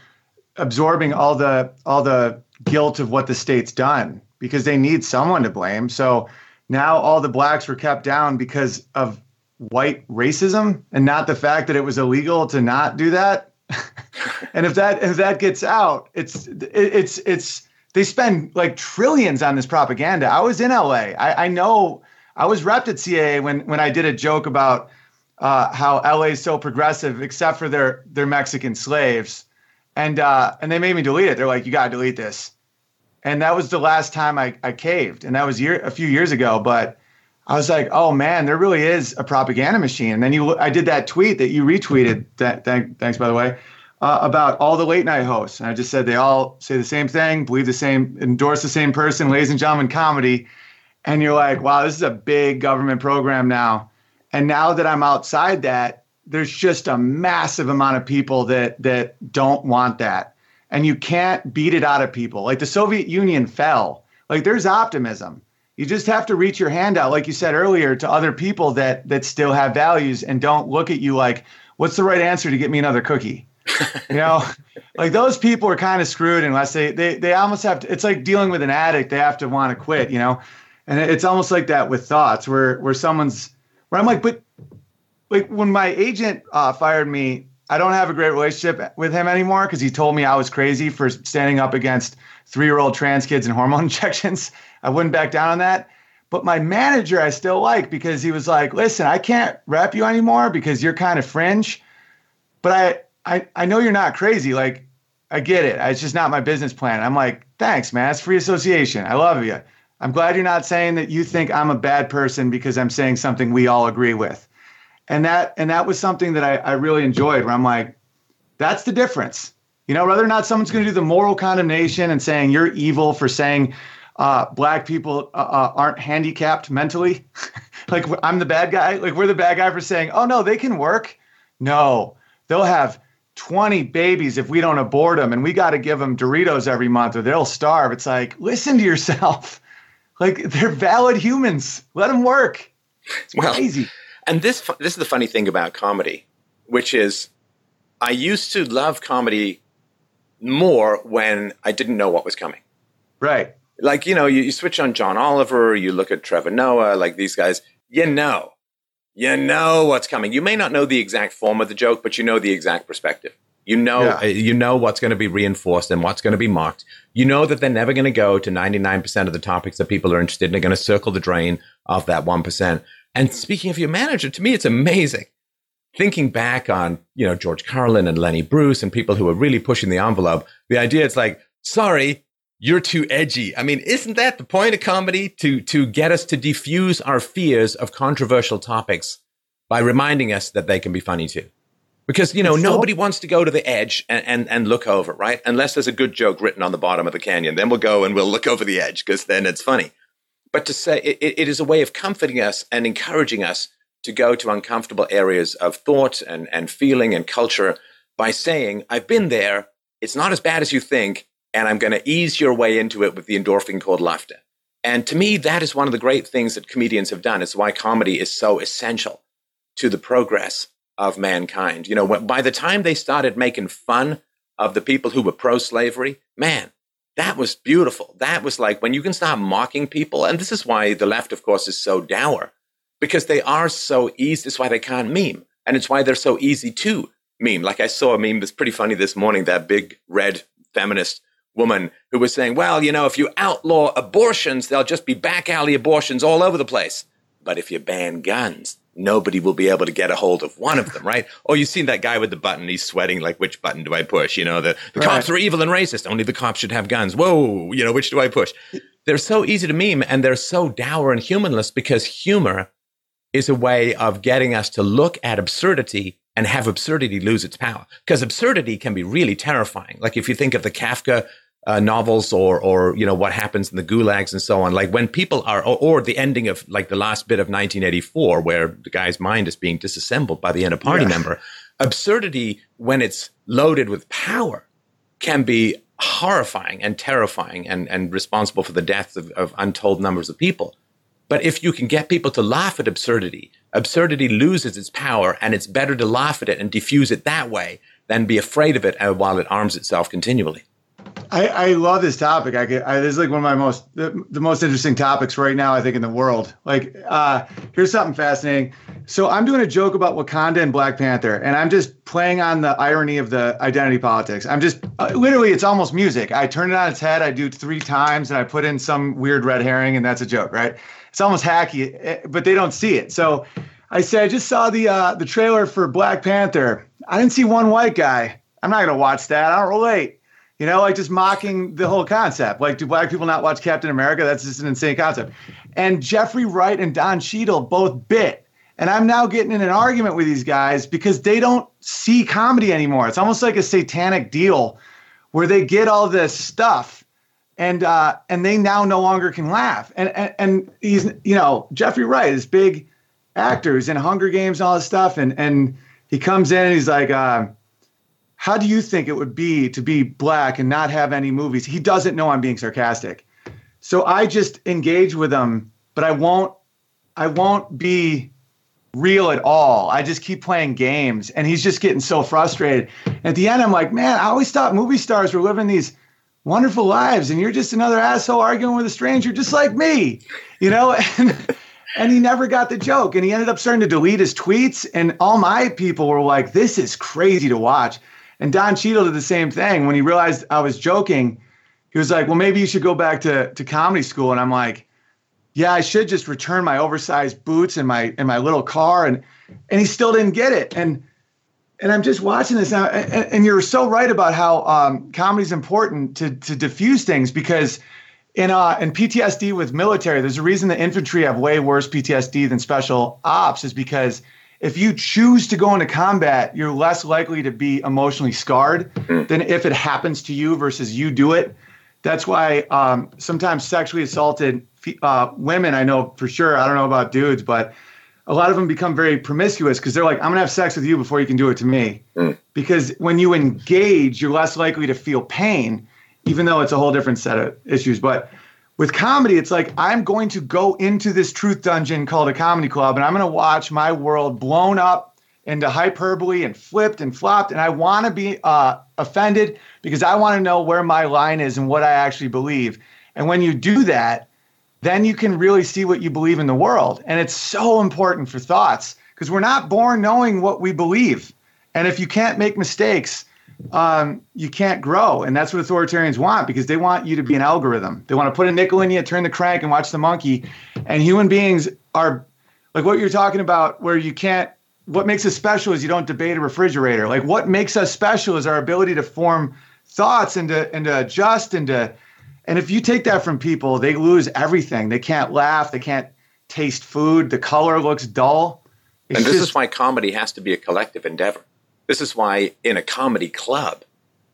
absorbing all the all the guilt of what the state's done because they need someone to blame. So now all the blacks were kept down because of white racism and not the fact that it was illegal to not do that. and if that if that gets out, it's it's it's they spend like trillions on this propaganda. I was in LA. I, I know I was repped at CAA when when I did a joke about uh, how LA is so progressive, except for their their Mexican slaves, and uh, and they made me delete it. They're like, you got to delete this, and that was the last time I, I caved, and that was year a few years ago. But I was like, oh man, there really is a propaganda machine. And then you, I did that tweet that you retweeted. That, thank, thanks by the way. Uh, about all the late night hosts. And I just said they all say the same thing, believe the same, endorse the same person, ladies and gentlemen, comedy. And you're like, wow, this is a big government program now. And now that I'm outside that, there's just a massive amount of people that that don't want that. And you can't beat it out of people. Like the Soviet Union fell. Like there's optimism. You just have to reach your hand out, like you said earlier, to other people that that still have values and don't look at you like, what's the right answer to get me another cookie? you know, like those people are kind of screwed unless they they they almost have to. It's like dealing with an addict; they have to want to quit. You know, and it's almost like that with thoughts, where where someone's where I'm like, but like when my agent uh, fired me, I don't have a great relationship with him anymore because he told me I was crazy for standing up against three year old trans kids and hormone injections. I wouldn't back down on that. But my manager, I still like because he was like, listen, I can't rep you anymore because you're kind of fringe. But I, I, I know you're not crazy. Like, I get it. It's just not my business plan. I'm like, thanks, man. It's free association. I love you. I'm glad you're not saying that you think I'm a bad person because I'm saying something we all agree with. And that and that was something that I, I really enjoyed where I'm like, that's the difference. You know, whether or not someone's going to do the moral condemnation and saying you're evil for saying uh, black people uh, uh aren't handicapped mentally. like I'm the bad guy. Like we're the bad guy for saying, oh no, they can work. No, they'll have 20 babies if we don't abort them and we got to give them Doritos every month or they'll starve. It's like, listen to yourself. Like they're valid humans. Let them work. It's well, crazy. And this this is the funny thing about comedy, which is I used to love comedy more when I didn't know what was coming. Right. Like, you know, you, you switch on John Oliver, you look at Trevor Noah, like these guys, you know you know what's coming. You may not know the exact form of the joke, but you know the exact perspective. You know, yeah. Uh, you know what's going to be reinforced and what's going to be mocked. You know that they're never going to go to 99% of the topics that people are interested in. They're going to circle the drain of that 1%. And speaking of your manager, to me, it's amazing. Thinking back on, you know, George Carlin and Lenny Bruce and people who are really pushing the envelope, the idea it's like, sorry, you're too edgy. I mean, isn't that the point of comedy to to get us to diffuse our fears of controversial topics by reminding us that they can be funny too? Because you know so- nobody wants to go to the edge and, and and look over, right? Unless there's a good joke written on the bottom of the canyon, then we'll go and we'll look over the edge because then it's funny. But to say it, it is a way of comforting us and encouraging us to go to uncomfortable areas of thought and and feeling and culture by saying, "I've been there. It's not as bad as you think." and I'm going to ease your way into it with the endorphin called laughter. And to me, that is one of the great things that comedians have done. It's why comedy is so essential to the progress of mankind. You know, by the time they started making fun of the people who were pro slavery, man, that was beautiful. That was like when you can start mocking people. And this is why the left, of course, is so dour because they are so easy. That's why they can't meme. And it's why they're so easy to meme. Like I saw a meme that's pretty funny this morning, that big red feminist woman who was saying, well, you know, if you outlaw abortions, there'll just be back alley abortions all over the place. But if you ban guns, nobody will be able to get a hold of one of them, right? oh, you've seen that guy with the button. He's sweating like, which button do I push? You know, the, the right. cops are evil and racist. Only the cops should have guns. Whoa, you know, which do I push? They're so easy to meme and they're so dour and humanless because humor is a way of getting us to look at absurdity and have absurdity lose its power. Because absurdity can be really terrifying. Like if you think of the Kafka uh, novels or or you know what happens in the gulags and so on. Like when people are or, or, the ending of like the last bit of 1984 where the guy's mind is being disassembled by the inner party yeah. member absurdity when it's loaded with power can be horrifying and terrifying and and responsible for the deaths of, of untold numbers of people. But if you can get people to laugh at absurdity absurdity loses its power and it's better to laugh at it and diffuse it that way than be afraid of it uh, while it arms itself continually I, I love this topic. I, could, I this is like one of my most the, the, most interesting topics right now. I think in the world. Like, uh, here's something fascinating. So I'm doing a joke about Wakanda and Black Panther, and I'm just playing on the irony of the identity politics. I'm just uh, literally, it's almost music. I turn it on its head. I do it three times, and I put in some weird red herring, and that's a joke, right? It's almost hacky, eh, but they don't see it. So I say I just saw the uh, the trailer for Black Panther. I didn't see one white guy. I'm not gonna watch that. I don't relate. You know, like just mocking the whole concept. Like, do black people not watch Captain America? That's just an insane concept. And Jeffrey Wright and Don Cheadle both bit. And I'm now getting in an argument with these guys because they don't see comedy anymore. It's almost like a satanic deal where they get all this stuff and uh, and they now no longer can laugh. And, and and he's you know Jeffrey Wright is big actors in Hunger Games and all this stuff. And and he comes in and he's like, uh, how do you think it would be to be black and not have any movies? He doesn't know I'm being sarcastic. So I just engage with him, but I won't I won't be real at all. I just keep playing games and he's just getting so frustrated. At the end I'm like, "Man, I always thought movie stars were living these wonderful lives and you're just another asshole arguing with a stranger just like me." You know? And and he never got the joke and he ended up starting to delete his tweets and all my people were like, "This is crazy to watch." And Don Cheadle did the same thing. When he realized I was joking, he was like, Well, maybe you should go back to, to comedy school. And I'm like, Yeah, I should just return my oversized boots and my and my little car. And and he still didn't get it. And and I'm just watching this now. And, and you're so right about how um, comedy is important to to diffuse things because in uh in PTSD with military, there's a reason the infantry have way worse PTSD than special ops is because if you choose to go into combat, you're less likely to be emotionally scarred mm. than if it happens to you versus you do it. That's why um, sometimes sexually assaulted uh, women, I know for sure, I don't know about dudes, but a lot of them become very promiscuous because they're like, I'm gonna have sex with you before you can do it to me. Mm. Because when you engage, you're less likely to feel pain, even though it's a whole different set of issues. But with comedy, it's like I'm going to go into this truth dungeon called a comedy club, and I'm gonna watch my world blown up into hyperbole and flipped and flopped. And I wanna be uh, offended because I wanna know where my line is and what I actually believe. And when you do that, then you can really see what you believe in the world. And it's so important for thoughts because we're not born knowing what we believe. And if you can't make mistakes, um, you can't grow. And that's what authoritarians want because they want you to be an algorithm. They want to put a nickel in you, turn the crank, and watch the monkey. And human beings are like what you're talking about, where you can't. What makes us special is you don't debate a refrigerator. Like what makes us special is our ability to form thoughts and to and to adjust and to and if you take that from people, they lose everything. They can't laugh. They can't taste food. The color looks dull. It's and this just, is why comedy has to be a collective endeavor. This is why in a comedy club,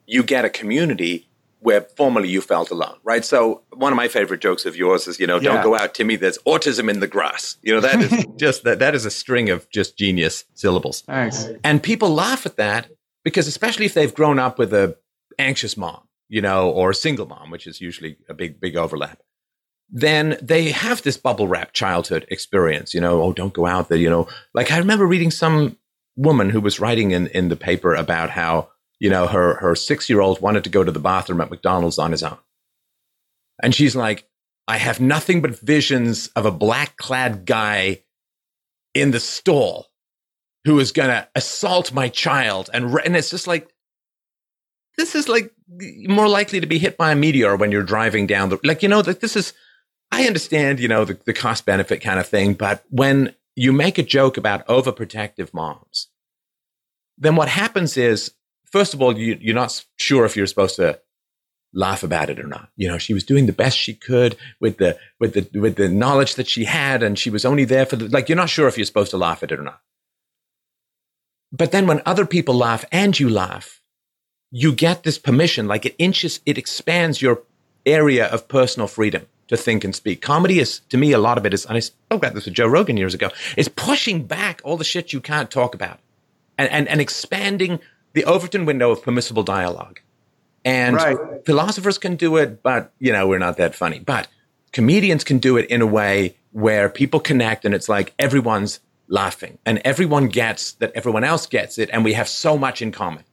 you get a community where formerly you felt alone, right? So one of my favorite jokes of yours is, you know, yeah. don't go out, Timmy. There's autism in the grass. You know, that is just that. That is a string of just genius syllables. Thanks. And people laugh at that because, especially if they've grown up with a anxious mom, you know, or a single mom, which is usually a big, big overlap, then they have this bubble wrap childhood experience, you know, oh, don't go out there, you know. Like I remember reading some woman who was writing in, in the paper about how, you know, her, her six year old wanted to go to the bathroom at McDonald's on his own. And she's like, I have nothing but visions of a black clad guy in the stall who is going to assault my child. And, and it's just like, this is like more likely to be hit by a meteor when you're driving down the like you know that this is i understand you know the, the cost benefit kind of thing but when you make a joke about overprotective moms then what happens is first of all you, you're not sure if you're supposed to laugh about it or not. You know she was doing the best she could with the with the with the knowledge that she had and she was only there for the like you're not sure if you're supposed to laugh at it or not. But then when other people laugh and you laugh you get this permission, like it inches, it expands your area of personal freedom to think and speak. Comedy is, to me, a lot of it is, and I spoke oh, about this with Joe Rogan years ago, is pushing back all the shit you can't talk about and, and, and expanding the Overton window of permissible dialogue. And right. philosophers can do it, but, you know, we're not that funny. But comedians can do it in a way where people connect and it's like everyone's laughing and everyone gets that everyone else gets it. And we have so much in common.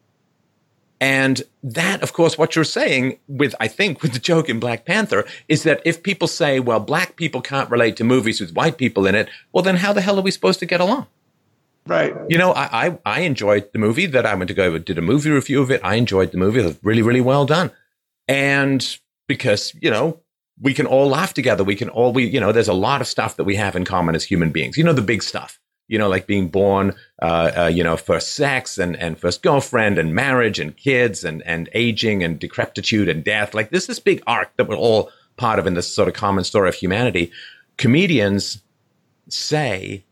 And that, of course, what you're saying with, I think, with the joke in Black Panther is that if people say, well, black people can't relate to movies with white people in it, well, then how the hell are we supposed to get along? Right. You know, I, I, I enjoyed the movie that I went to go, did a movie review of it. I enjoyed the movie. It was really, really well done. And because, you know, we can all laugh together. We can all, we, you know, there's a lot of stuff that we have in common as human beings. You know, the big stuff you know, like being born, uh, uh, you know, first sex and, and first girlfriend and marriage and kids and, and aging and decrepitude and death. Like this, this big arc that we're all part of in this sort of common story of humanity. Comedians say,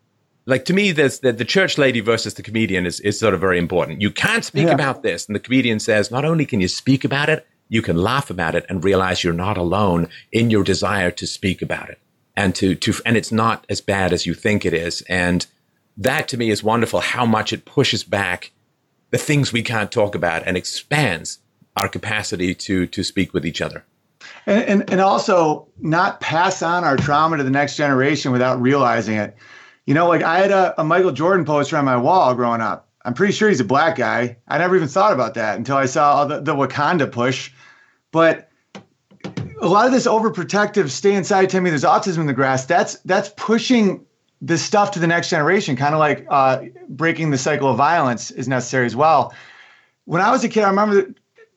like to me, there's the, the church lady versus the comedian is, is sort of very important. You can't speak yeah. about this. And the comedian says, not only can you speak about it, you can laugh about it and realize you're not alone in your desire to speak about it and to, to, and it's not as bad as you think it is. And, that to me is wonderful how much it pushes back the things we can't talk about and expands our capacity to to speak with each other and, and, and also not pass on our trauma to the next generation without realizing it you know like i had a, a michael jordan poster on my wall growing up i'm pretty sure he's a black guy i never even thought about that until i saw the, the wakanda push but a lot of this overprotective stay inside timmy there's autism in the grass that's that's pushing this stuff to the next generation, kind of like uh, breaking the cycle of violence is necessary as well. When I was a kid, I remember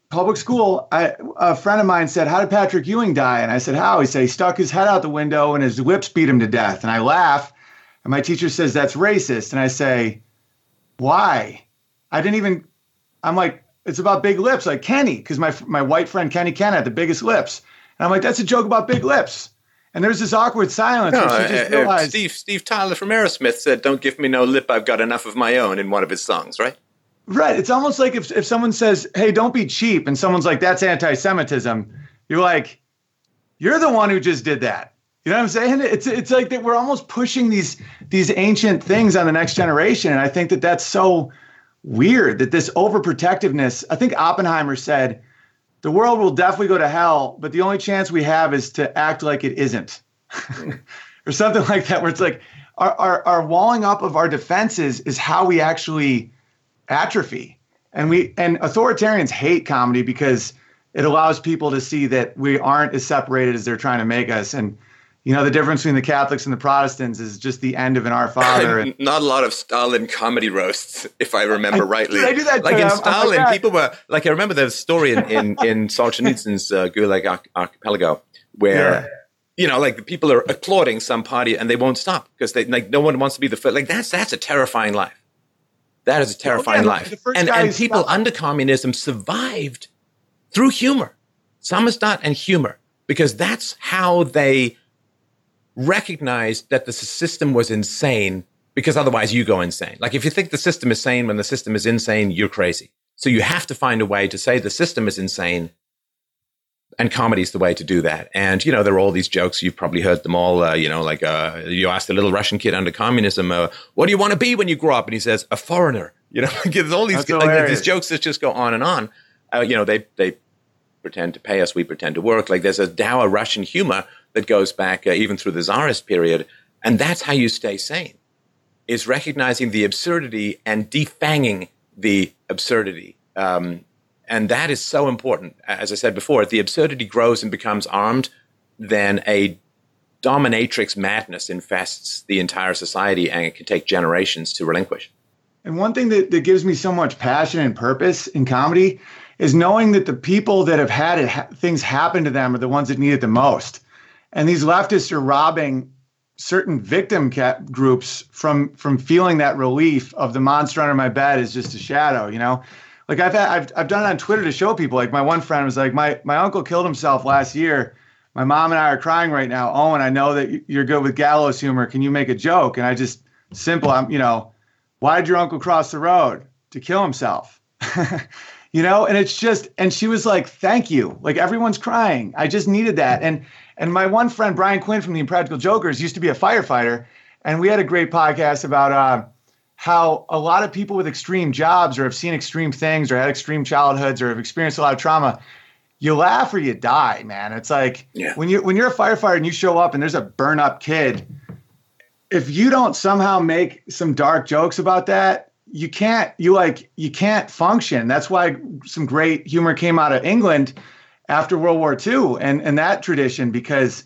public school, I, a friend of mine said, How did Patrick Ewing die? And I said, How? He said, He stuck his head out the window and his whips beat him to death. And I laugh. And my teacher says, That's racist. And I say, Why? I didn't even, I'm like, It's about big lips, like Kenny, because my, my white friend Kenny Ken had the biggest lips. And I'm like, That's a joke about big lips. And there's this awkward silence. No, uh, uh, Steve Steve Tyler from Aerosmith said, "Don't give me no lip. I've got enough of my own." In one of his songs, right? Right. It's almost like if if someone says, "Hey, don't be cheap," and someone's like, "That's anti-Semitism," you're like, you're the one who just did that. You know what I'm saying? It's it's like that we're almost pushing these these ancient things on the next generation, and I think that that's so weird that this overprotectiveness. I think Oppenheimer said, "The world will definitely go to hell, but the only chance we have is to act like it isn't," or something like that. Where it's like our, our our walling up of our defenses is how we actually atrophy, and we and authoritarians hate comedy because it allows people to see that we aren't as separated as they're trying to make us and you know the difference between the Catholics and the Protestants is just the end of an Our Father. And, Not a lot of Stalin comedy roasts, if I remember I, rightly. I do that like in Stalin, like, people were like I remember the story in in, in Solzhenitsyn's uh, Gulag Arch- Archipelago where. Yeah. You know, like the people are applauding some party and they won't stop because they like no one wants to be the first. Like that's that's a terrifying life. That is a terrifying the- life. And and people stopped- under communism survived through humor, samizdat and humor, because that's how they recognized that the system was insane because otherwise you go insane. Like if you think the system is sane when the system is insane, you're crazy. So you have to find a way to say the system is insane. And comedy is the way to do that. And, you know, there are all these jokes. You've probably heard them all. Uh, you know, like uh, you ask the little Russian kid under communism, uh, what do you want to be when you grow up? And he says, a foreigner. You know, there's all these, like, these jokes that just go on and on. Uh, you know, they, they pretend to pay us, we pretend to work. Like there's a dour Russian humor that goes back uh, even through the czarist period. And that's how you stay sane, is recognizing the absurdity and defanging the absurdity. Um, and that is so important. As I said before, if the absurdity grows and becomes armed, then a dominatrix madness infests the entire society and it can take generations to relinquish. And one thing that, that gives me so much passion and purpose in comedy is knowing that the people that have had it, ha- things happen to them are the ones that need it the most. And these leftists are robbing certain victim groups from from feeling that relief of the monster under my bed is just a shadow, you know? Like I've had, I've, I've done it on Twitter to show people. Like my one friend was like, my, my uncle killed himself last year. My mom and I are crying right now. Owen, I know that you're good with gallows humor. Can you make a joke? And I just simple, I'm, you know, why did your uncle cross the road to kill himself you know and it's just and she was like thank you like everyone's crying i just needed that and and my one friend brian quinn from the impractical jokers used to be a firefighter and we had a great podcast about uh, how a lot of people with extreme jobs or have seen extreme things or had extreme childhoods or have experienced a lot of trauma you laugh or you die man it's like Yeah. when you when you're a firefighter and you show up and there's a burn up kid if you don't somehow make some dark jokes about that, you can't you like you can't function. That's why some great humor came out of England after World War II and and that tradition because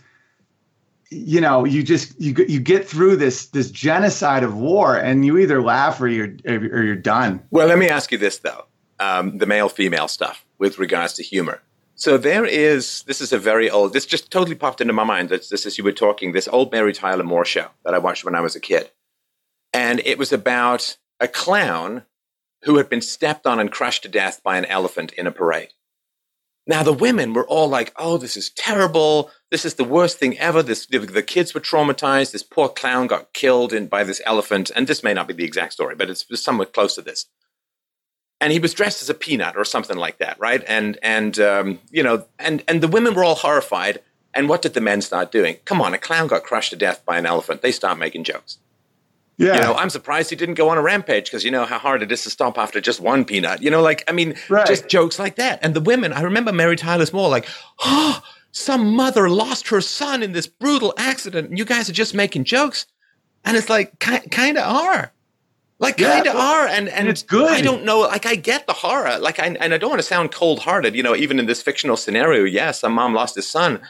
you know you just you you get through this this genocide of war and you either laugh or you're or you're done. Well, let me ask you this though: um, the male-female stuff with regards to humor. So there is. This is a very old. This just totally popped into my mind. This, this as you were talking. This old Mary Tyler Moore show that I watched when I was a kid, and it was about a clown who had been stepped on and crushed to death by an elephant in a parade. Now the women were all like, "Oh, this is terrible. This is the worst thing ever. This the, kids were traumatized. This poor clown got killed in, by this elephant." And this may not be the exact story, but it's somewhat close to this. And he was dressed as a peanut or something like that, right? And and um, you know, and and the women were all horrified. And what did the men start doing? Come on, a clown got crushed to death by an elephant. They start making jokes. Yeah. You know, I'm surprised he didn't go on a rampage because you know how hard it is to stop after just one peanut. You know, like I mean, Right. just jokes like that. And the women, I remember Mary Tyler's Moore, like, oh, some mother lost her son in this brutal accident, and you guys are just making jokes. And it's like, kind of are. Like kind of well, are, and, and and it's good. I don't know. Like I get the horror. Like I and I don't want to sound cold hearted. You know, even in this fictional scenario, yes, a mom lost his son,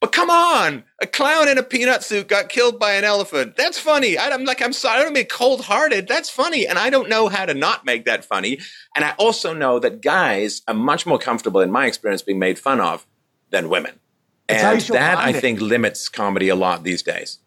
but come on, a clown in a peanut suit got killed by an elephant. That's funny. I, am like, I'm sorry, I don't mean cold hearted. That's funny, and I don't know how to not make that funny. And I also know that guys are much more comfortable, in my experience, being made fun of than women, That's how you and that I think limits comedy a lot these days.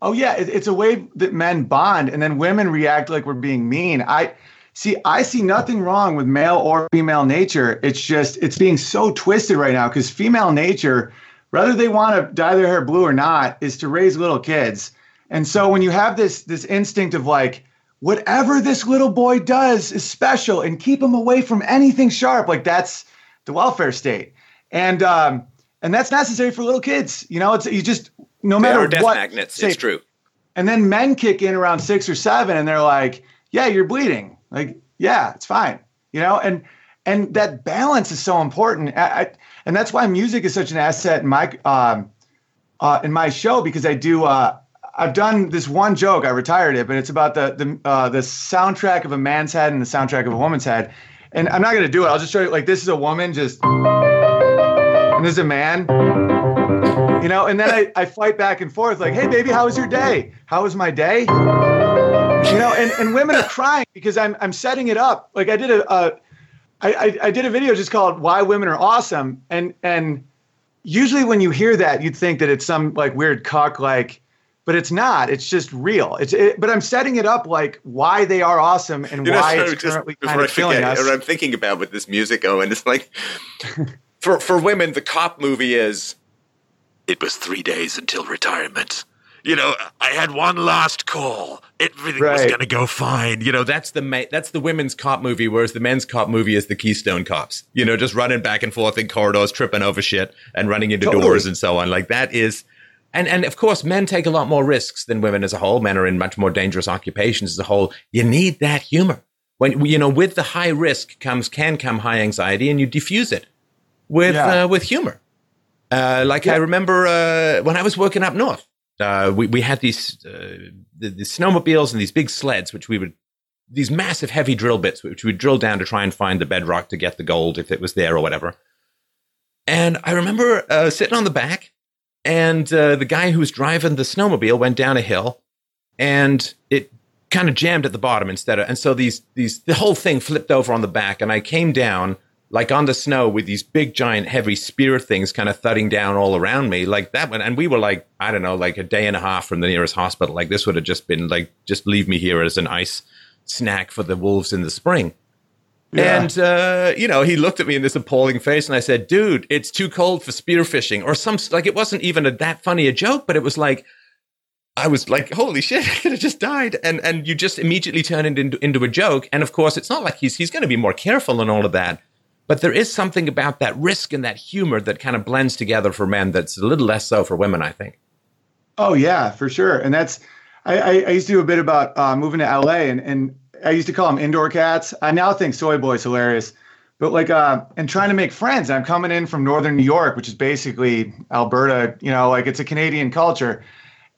Oh yeah, it, it's a way that men bond, and then women react like we're being mean. I see. I see nothing wrong with male or female nature. It's just it's being so twisted right now because female nature, whether they want to dye their hair blue or not, is to raise little kids. And so when you have this this instinct of like whatever this little boy does is special and keep him away from anything sharp, like that's the welfare state. And um, and that's necessary for little kids. You know, it's you just no matter what. magnets. Say, it's true. And then men kick in around six or seven, and they're like, "Yeah, you're bleeding. Like, yeah, it's fine." You know, and and that balance is so important. I, I, and that's why music is such an asset in my um, uh, in my show because I do. Uh, I've done this one joke. I retired it, but it's about the the uh, the soundtrack of a man's head and the soundtrack of a woman's head. And I'm not to do it. I'll just show you. Like this is a woman just, and this is a man. You know, and then I, I fight back and forth like, hey baby, how was your day? How was my day? You know, and, and women are crying because I'm I'm setting it up. Like I did a, a I, I, I did a video just called "Why Women Are Awesome," and and usually when you hear that, you'd think that it's some like weird cuck like but it's not. It's just real. It's it, but I'm setting it up like why they are awesome and you know, why it's currently kind of killing us. What I'm thinking about with this music, Owen, it's like for for women, the cop movie is it was three days until retirement. You know, I had one last call. Everything right. was going to go fine. You know, that's the ma- that's the women's cop movie, whereas the men's cop movie is the Keystone Cops. You know, just running back and forth in corridors, tripping over shit, and running into totally. doors and so on. Like that is and and of course, men take a lot more risks than women as a whole. Men are in much more dangerous occupations as a whole. You need that humor. When you know, with the high risk comes can come high anxiety, and you diffuse it with yeah. uh, with humor. Uh, like yeah. I remember uh, when I was working up north, uh, we we had these uh, the, the, snowmobiles and these big sleds, which we would these massive heavy drill bits, which we would drill down to try and find the bedrock to get the gold if it was there or whatever. And I remember uh, sitting on the back and uh, the guy who was driving the snowmobile went down a hill, and it kind of jammed at the bottom instead of, and so these these the whole thing flipped over on the back, and I came down like on the snow with these big giant heavy spear things kind of thudding down all around me like that one and we were like i don't know like a day and a half from the nearest hospital like this would have just been like just leave me here as an ice snack for the wolves in the spring yeah. And, uh, you know, he looked at me in this appalling face and I said, dude, it's too cold for spearfishing or some, like, it wasn't even a, that funny a joke, but it was like, I was like, holy shit, I could have just died. And, and you just immediately turn it into, into a joke. And of course, it's not like he's, he's going to be more careful and all of that. But there is something about that risk and that humor that kind of blends together for men that's a little less so for women, I think. Oh, yeah, for sure. And that's, I, I, used to do a bit about uh, moving to LA and, and I used to call them indoor cats. I now think Soy Boy's hilarious. But like, uh, and trying to make friends. I'm coming in from northern New York, which is basically Alberta. You know, like it's a Canadian culture,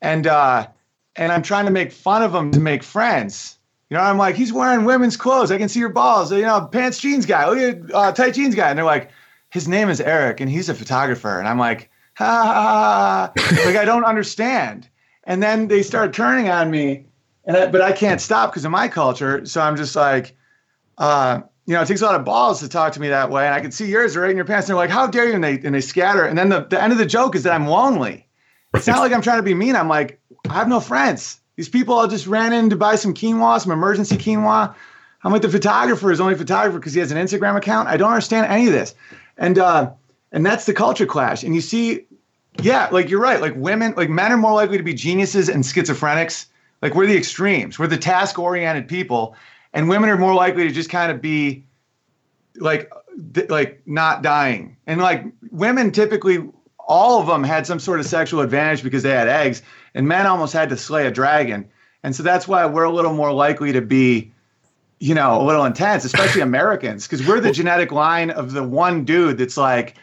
and uh, and I'm trying to make fun of them to make friends. You know, I'm like, he's wearing women's clothes. I can see your balls. You know, pants jeans guy. Look at uh, tight jeans guy. And they're like, his name is Eric, and he's a photographer. And I'm like, ha, ha, ha. like I don't understand. And then they start turning on me and I, but I can't stop because of my culture. So I'm just like, uh, you know, it takes a lot of balls to talk to me that way. And I can see yours right in your pants. And they're like, how dare you? And they, and they scatter. And then the, the end of the joke is that I'm lonely. It's not like I'm trying to be mean. I'm like, I have no friends. These people all just ran in to buy some quinoa, some emergency quinoa. I'm like, the photographer is only photographer because he has an Instagram account. I don't understand any of this. And, uh, and that's the culture clash. And you see, yeah, like you're right. Like women, like men are more likely to be geniuses and schizophrenics like we're the extremes. We're the task oriented people, and women are more likely to just kind of be like like not dying. And like women typically all of them had some sort of sexual advantage because they had eggs, and men almost had to slay a dragon. And so that's why we're a little more likely to be, you know, a little intense, especially Americans, because we're the genetic line of the one dude that's like,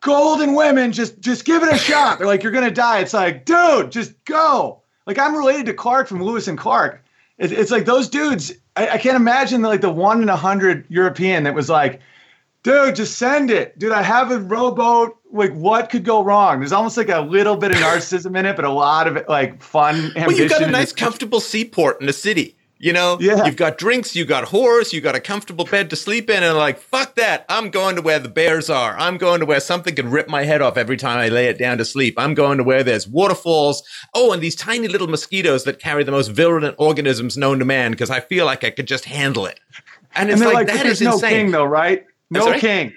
golden women, just just give it a shot. They're like, you're gonna die. It's like, dude, just go. Like I'm related to Clark from Lewis and Clark. It, it's like those dudes. I, I can't imagine like the one in a hundred European that was like, dude, just send it, dude. I have a rowboat. Like, what could go wrong? There's almost like a little bit of narcissism in it, but a lot of it, like fun. Ambition well, you've got a nice, comfortable seaport in the city. You know, yeah. you've got drinks, you got whores, you got a comfortable bed to sleep in, and like, fuck that. I'm going to where the bears are. I'm going to where something can rip my head off every time I lay it down to sleep. I'm going to where there's waterfalls. Oh, and these tiny little mosquitoes that carry the most virulent organisms known to man, because I feel like I could just handle it. And it's and like, like, that is no insane. king though, right? No king.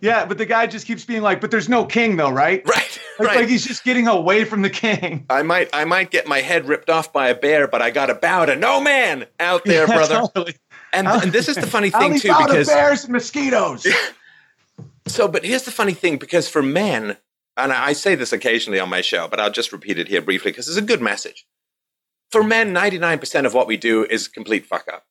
Yeah, but the guy just keeps being like, "But there's no king, though, right?" Right. Like, right. like he's just getting away from the king. I might, I might get my head ripped off by a bear, but I got to bow to no man out there, yeah, brother. Totally. And, and this is the funny thing too, because bears and mosquitoes. so, but here's the funny thing, because for men, and I say this occasionally on my show, but I'll just repeat it here briefly because it's a good message. For men, 99% of what we do is complete fuck up.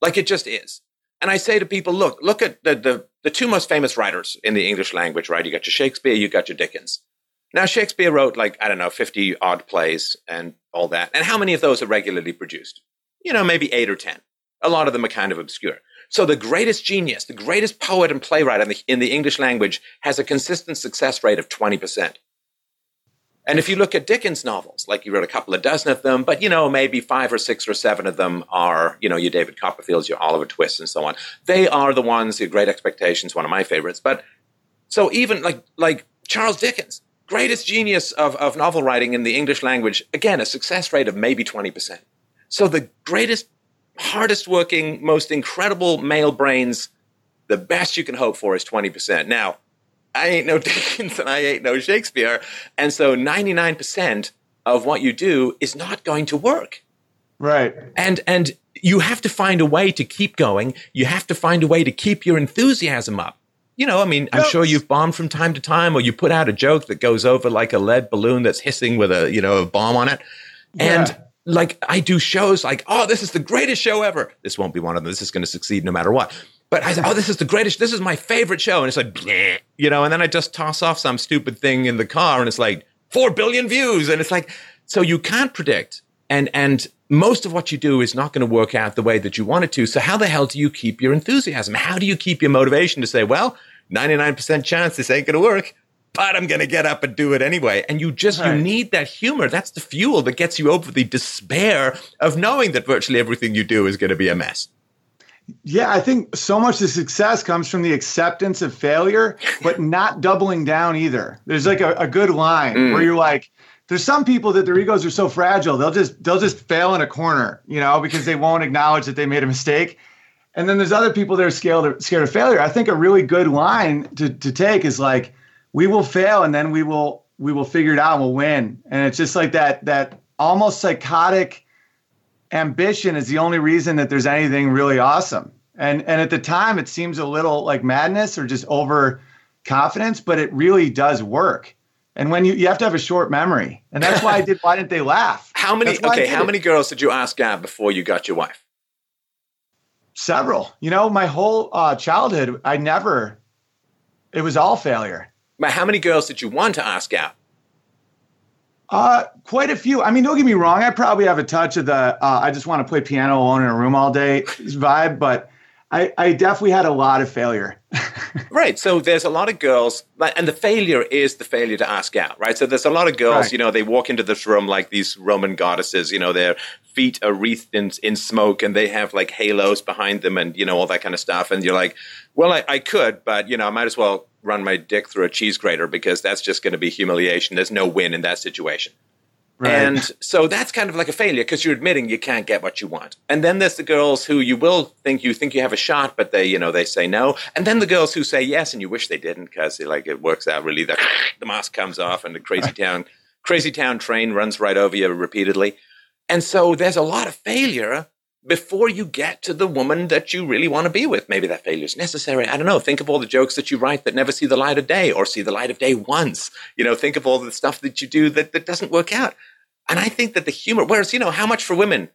Like it just is. And I say to people, look, look at the, the, the two most famous writers in the English language, right? You got your Shakespeare, you got your Dickens. Now, Shakespeare wrote like, I don't know, 50 odd plays and all that. And how many of those are regularly produced? You know, maybe eight or 10. A lot of them are kind of obscure. So the greatest genius, the greatest poet and playwright in the, in the English language has a consistent success rate of 20%. And if you look at Dickens' novels, like he wrote a couple of dozen of them, but you know, maybe five or six or seven of them are, you know, your David Copperfields, your Oliver Twists, and so on. They are the ones, your Great Expectations, one of my favorites. But so even like like Charles Dickens, greatest genius of, of novel writing in the English language, again, a success rate of maybe 20%. So the greatest, hardest working, most incredible male brains, the best you can hope for is 20%. Now, I ain't no Dickens and I ain't no Shakespeare. And so 99% of what you do is not going to work. Right. And and you have to find a way to keep going. You have to find a way to keep your enthusiasm up. You know, I mean, I'm sure you've bombed from time to time or you put out a joke that goes over like a lead balloon that's hissing with a, you know, a bomb on it. Yeah. And like I do shows like, oh, this is the greatest show ever. This won't be one of them. This is going to succeed no matter what. But I said, oh, this is the greatest. This is my favorite show. And it's like, you know, and then I just toss off some stupid thing in the car and it's like four billion views. And it's like, so you can't predict. And, and most of what you do is not going to work out the way that you want it to. So how the hell do you keep your enthusiasm? How do you keep your motivation to say, well, 99% chance this ain't going to work, but I'm going to get up and do it anyway. And you just, right. you need that humor. That's the fuel that gets you over the despair of knowing that virtually everything you do is going to be a mess. Yeah, I think so much of success comes from the acceptance of failure, but not doubling down either. There's like a, a good line mm. where you're like, there's some people that their egos are so fragile they'll just they'll just fail in a corner, you know, because they won't acknowledge that they made a mistake. And then there's other people that are scared scared of failure. I think a really good line to to take is like, we will fail and then we will we will figure it out and we'll win. And it's just like that that almost psychotic ambition is the only reason that there's anything really awesome. And and at the time it seems a little like madness or just over confidence, but it really does work. And when you you have to have a short memory. And that's why I did why didn't they laugh? How many okay, how many girls did you ask out before you got your wife? Several. You know, my whole uh, childhood, I never it was all failure. But how many girls did you want to ask out? Uh, quite a few. I mean, don't get me wrong. I probably have a touch of the uh, I just want to play piano alone in a room all day vibe, but I, I definitely had a lot of failure. right. So there's a lot of girls, and the failure is the failure to ask out, right? So there's a lot of girls, right. you know, they walk into this room like these Roman goddesses, you know, their feet are wreathed in, in smoke and they have like halos behind them and, you know, all that kind of stuff. And you're like, well, I, I could, but, you know, I might as well run my dick through a cheese grater because that's just going to be humiliation. There's no win in that situation. Right. And so that's kind of like a failure because you're admitting you can't get what you want. And then there's the girls who you will think you think you have a shot, but they, you know, they say no. And then the girls who say yes and you wish they didn't because like it works out really. The, the mask comes off and the crazy town, crazy town train runs right over you repeatedly. And so there's a lot of failure before you get to the woman that you really want to be with. Maybe that failure is necessary. I don't know. Think of all the jokes that you write that never see the light of day or see the light of day once. You know, think of all the stuff that you do that, that doesn't work out. And I think that the humor, whereas, you know, how much for women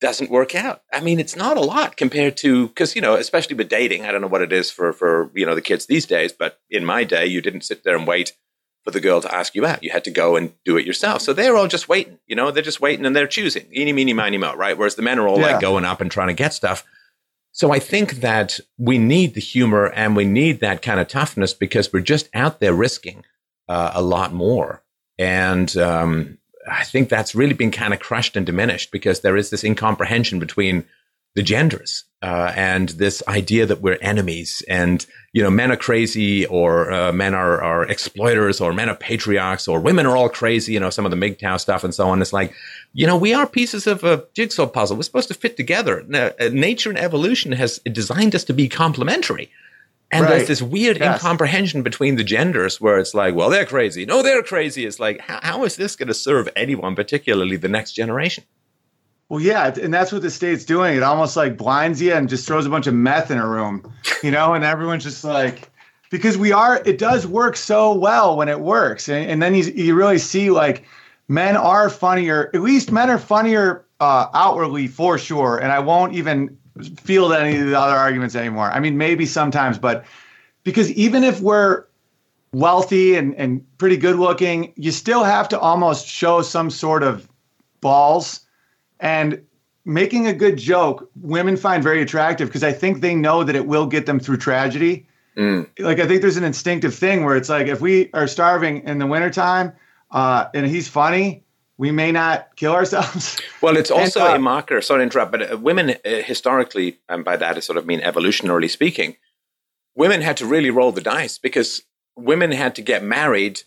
doesn't work out. I mean, it's not a lot compared to, because, you know, especially with dating, I don't know what it is for, for, you know, the kids these days, but in my day, you didn't sit there and wait for the girl to ask you out. You had to go and do it yourself. So they're all just waiting, you know, they're just waiting and they're choosing. Eeny, meeny, miny, mo, right? Whereas the men are all yeah. like going up and trying to get stuff. So I think that we need the humor and we need that kind of toughness because we're just out there risking uh, a lot more. And um, I think that's really been kind of crushed and diminished because there is this incomprehension between the genders uh, and this idea that we're enemies. And you know men are crazy or uh, men are, are exploiters or men are patriarchs or women are all crazy you know some of the MGTOW stuff and so on. It's like you know we are pieces of a jigsaw puzzle. We're supposed to fit together. Uh, nature and evolution has designed us to be complementary. And right. there's this weird yes. incomprehension between the genders where it's like well they're crazy. No they're crazy. It's like how, how is this going to serve anyone particularly the next generation well, yeah, and that's what the state's doing. It almost like blinds you and just throws a bunch of meth in a room, you know, and everyone's just like, because we are it does work so well when it works. And, and then you, you really see like men are funnier at least men are funnier uh, outwardly for sure. And i won't even field any of the other arguments anymore. I mean maybe sometimes but because even if we're wealthy and, and pretty good looking you still have to almost show some sort of balls and making a good joke women find very attractive because i think they know that it will get them through tragedy Mm. Like I think there's an instinctive thing where it's like if we are starving in the wintertime uh, and he's funny, we may not kill ourselves. Well, it's also and, uh, a marker. Sorry to interrupt, but uh, women uh, historically, and by that I sort of mean evolutionarily speaking, women had to really roll the dice because women had to get married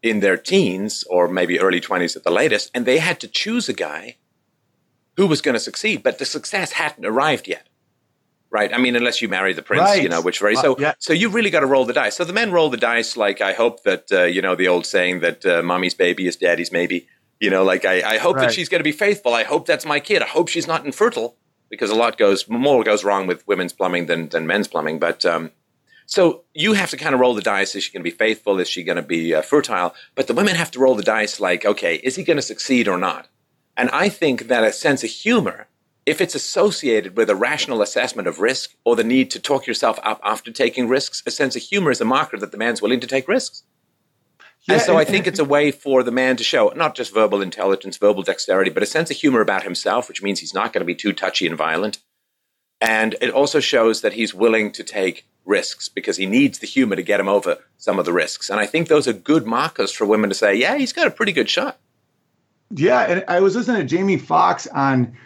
in their teens or maybe early 20s at the latest, and they had to choose a guy who was going to succeed, but the success hadn't arrived yet right? I mean, unless you marry the prince, right. you know, which very uh, so. Yeah. So you've really got to roll the dice. So the men roll the dice. Like I hope that uh, you know the old saying that uh, mommy's baby is daddy's maybe. You know, like I, I hope right. that she's going to be faithful. I hope that's my kid. I hope she's not infertile because a lot goes more goes wrong with women's plumbing than than men's plumbing. But um, so you have to kind of roll the dice. Is she going to be faithful? Is she going to be uh, fertile? But the women have to roll the dice. Like, okay, is he going to succeed or not? And I think that a sense of humor if it's associated with a rational assessment of risk or the need to talk yourself up after taking risks, a sense of humor is a marker that the man's willing to take risks. Yeah, and so I think it's a way for the man to show not just verbal intelligence, verbal dexterity, but a sense of humor about himself, which means he's not going to be too touchy and violent. And it also shows that he's willing to take risks because he needs the humor to get him over some of the risks. And I think those are good markers for women to say, yeah, he's got a pretty good shot. Yeah. And I was listening to Jamie Foxx on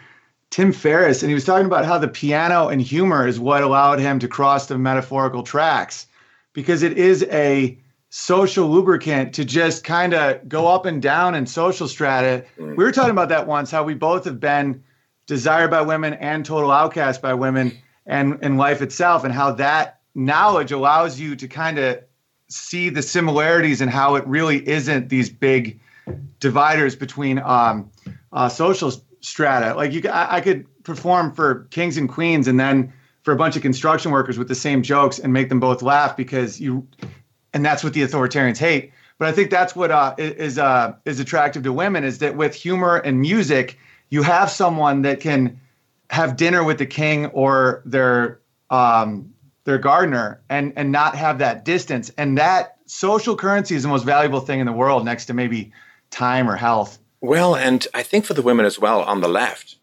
Tim Ferriss, and he was talking about how the piano and humor is what allowed him to cross the metaphorical tracks because it is a social lubricant to just kind of go up and down in social strata. Mm. We were talking about that once, how we both have been desired by women and total outcast by women and in life itself, and how that knowledge allows you to kind of see the similarities and how it really isn't these big dividers between um, uh, social strata. Like you, I, I could perform for kings and queens, and then for a bunch of construction workers with the same jokes and make them both laugh because you, and that's what the authoritarians hate. But I think that's what uh, is uh, is attractive to women is that with humor and music, you have someone that can have dinner with the king or their um, their gardener and and not have that distance. And that social currency is the most valuable thing in the world, next to maybe time or health. Well, and I think for the women as well on the left,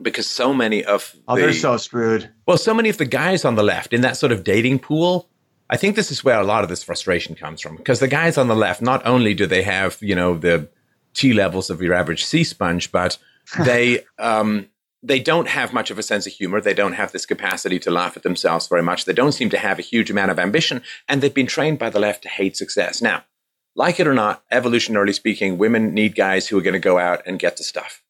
because so many of oh, they're so screwed. Well, so many of the guys on the left in that sort of dating pool. I think this is where a lot of this frustration comes from because the guys on the left not only do they have you know the T levels of your average sea sponge, but they um, they don't have much of a sense of humor. They don't have this capacity to laugh at themselves very much. They don't seem to have a huge amount of ambition, and they've been trained by the left to hate success. Now, like it or not, evolutionarily speaking, women need guys who are going to go out and get the stuff.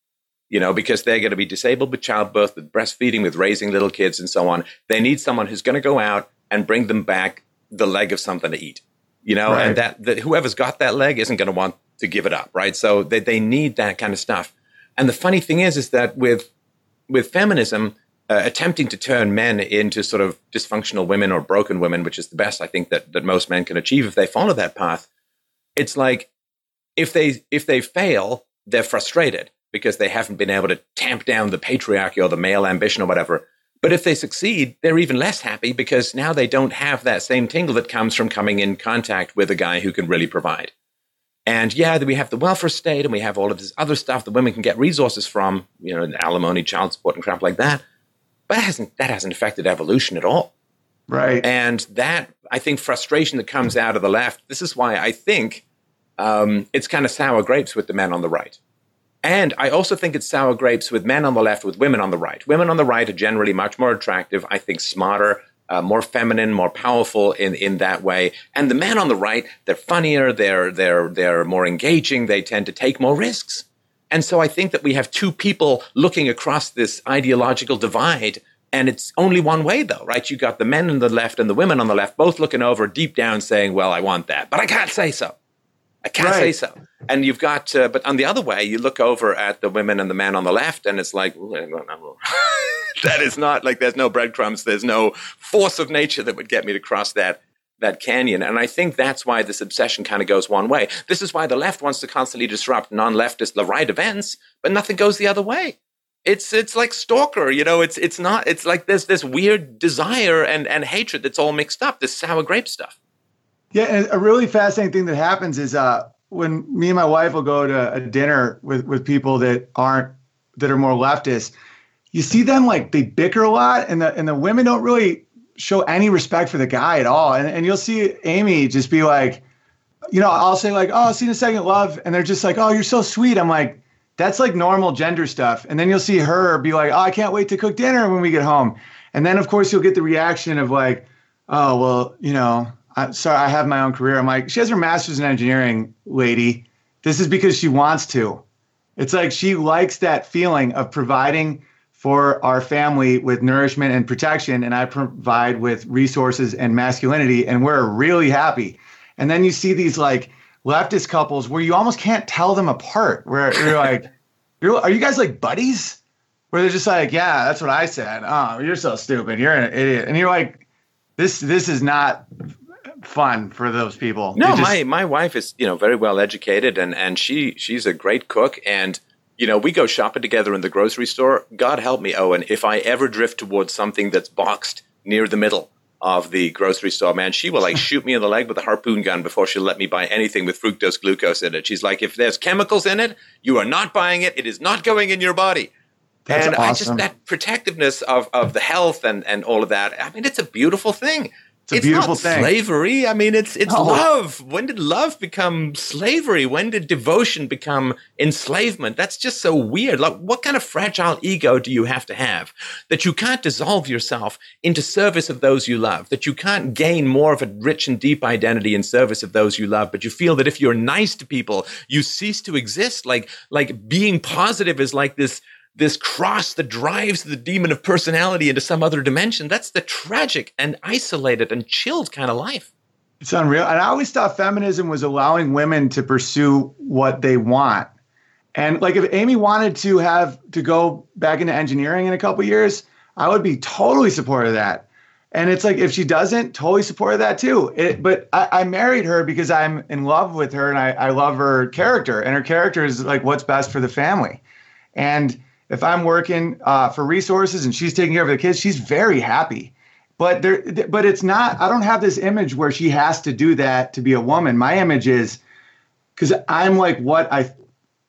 You know, because they're going to be disabled with childbirth, with breastfeeding, with raising little kids, and so on. They need someone who's going to go out and bring them back the leg of something to eat. You know, right. and that, that whoever's got that leg isn't going to want to give it up, right? So they, they need that kind of stuff. And the funny thing is, is that with with feminism, uh, attempting to turn men into sort of dysfunctional women or broken women, which is the best I think that that most men can achieve if they follow that path it's like if they if they fail, they're frustrated because they haven't been able to tamp down the patriarchy or the male ambition or whatever. But if they succeed, they're even less happy because now they don't have that same tingle that comes from coming in contact with a guy who can really provide. And yeah, we have the welfare state and we have all of this other stuff that women can get resources from, you know, alimony, child support, and crap like that. But that hasn't, that hasn't affected evolution at all. Right. And that, I think, frustration that comes out of the left, this is why I think um, it's kind of sour grapes with the men on the right. And I also think it's sour grapes with men on the left, with women on the right. Women on the right are generally much more attractive, I think smarter, uh, more feminine, more powerful in, in that way. And the men on the right, they're funnier, they're, they're, they're more engaging, they tend to take more risks. And so I think that we have two people looking across this ideological divide and it's only one way, though, right? You got the men on the left and the women on the left both looking over deep down saying, well, I want that, but I can't say so. I can't right. say so. And you've got, uh, but on the other way, you look over at the women and the men on the left, and it's like, that is not like there's no breadcrumbs, there's no force of nature that would get me to cross that. that canyon. And I think that's why this obsession kind of goes one way. This is why the left wants to constantly disrupt non-leftist the right events, but nothing goes the other way. It's it's like stalker, you know. It's it's not. It's like there's this weird desire and and hatred that's all mixed up. This sour grape stuff. Yeah, a really fascinating thing that happens is uh, when me and my wife will go to a dinner with with people that aren't that are more leftist. You see them like they bicker a lot, and the and the women don't really show any respect for the guy at all. And, and you'll see Amy just be like, you know, I'll say like, oh, see in a second, love. And they're just like, oh, you're so sweet. I'm like, that's like normal gender stuff. And then you'll see her be like, oh, I can't wait to cook dinner when we get home. And then of course you'll get the reaction of like, oh, well, you know, I'm sorry, I have my own career. I'm like, she has her master's in engineering, lady. This is because she wants to. It's like she likes that feeling of providing for our family with nourishment and protection, and I provide with resources and masculinity, and we're really happy. And then you see these like leftist couples where you almost can't tell them apart. Where you're like, you're, are you guys like buddies? Where they're just like, yeah, that's what I said. Oh, you're so stupid. You're an idiot. And you're like, this this is not fun for those people. No, just, my my wife is you know very well educated and and she she's a great cook and you know, we go shopping together in the grocery store. God help me, Owen, if I ever drift towards something that's boxed near the middle of the grocery store, man, she will like shoot me in the leg with a harpoon gun before she'll let me buy anything with fructose glucose in it. She's like, if there's chemicals in it, you are not buying it. It is not going in your body. That's and awesome. I just that protectiveness of, of the health and, and all of that. I mean, it's a beautiful thing. It's a it's beautiful not thing. Slavery. I mean, it's it's love. When did love become slavery? When did devotion become enslavement? That's just so weird. Like, what kind of fragile ego do you have to have that you can't dissolve yourself into service of those you love? That you can't gain more of a rich and deep identity in service of those you love, but you feel that if you're nice to people, you cease to exist. Like like being positive is like this this cross that drives the demon of personality into some other dimension. That's the tragic and isolated and chilled kind of life. It's unreal. And I always thought feminism was allowing women to pursue what they want. And like if Amy wanted to have to go back into engineering in a couple years, I would be totally supportive of that. And it's like if she doesn't, totally support that too. It, but I, I, married her because I'm in love with her and I, I love her character. And her character is like what's best for the family. And if I'm working uh, for resources and she's taking care of the kids, she's very happy. But there, but it's not. I don't have this image where she has to do that to be a woman. My image is because I'm like what I,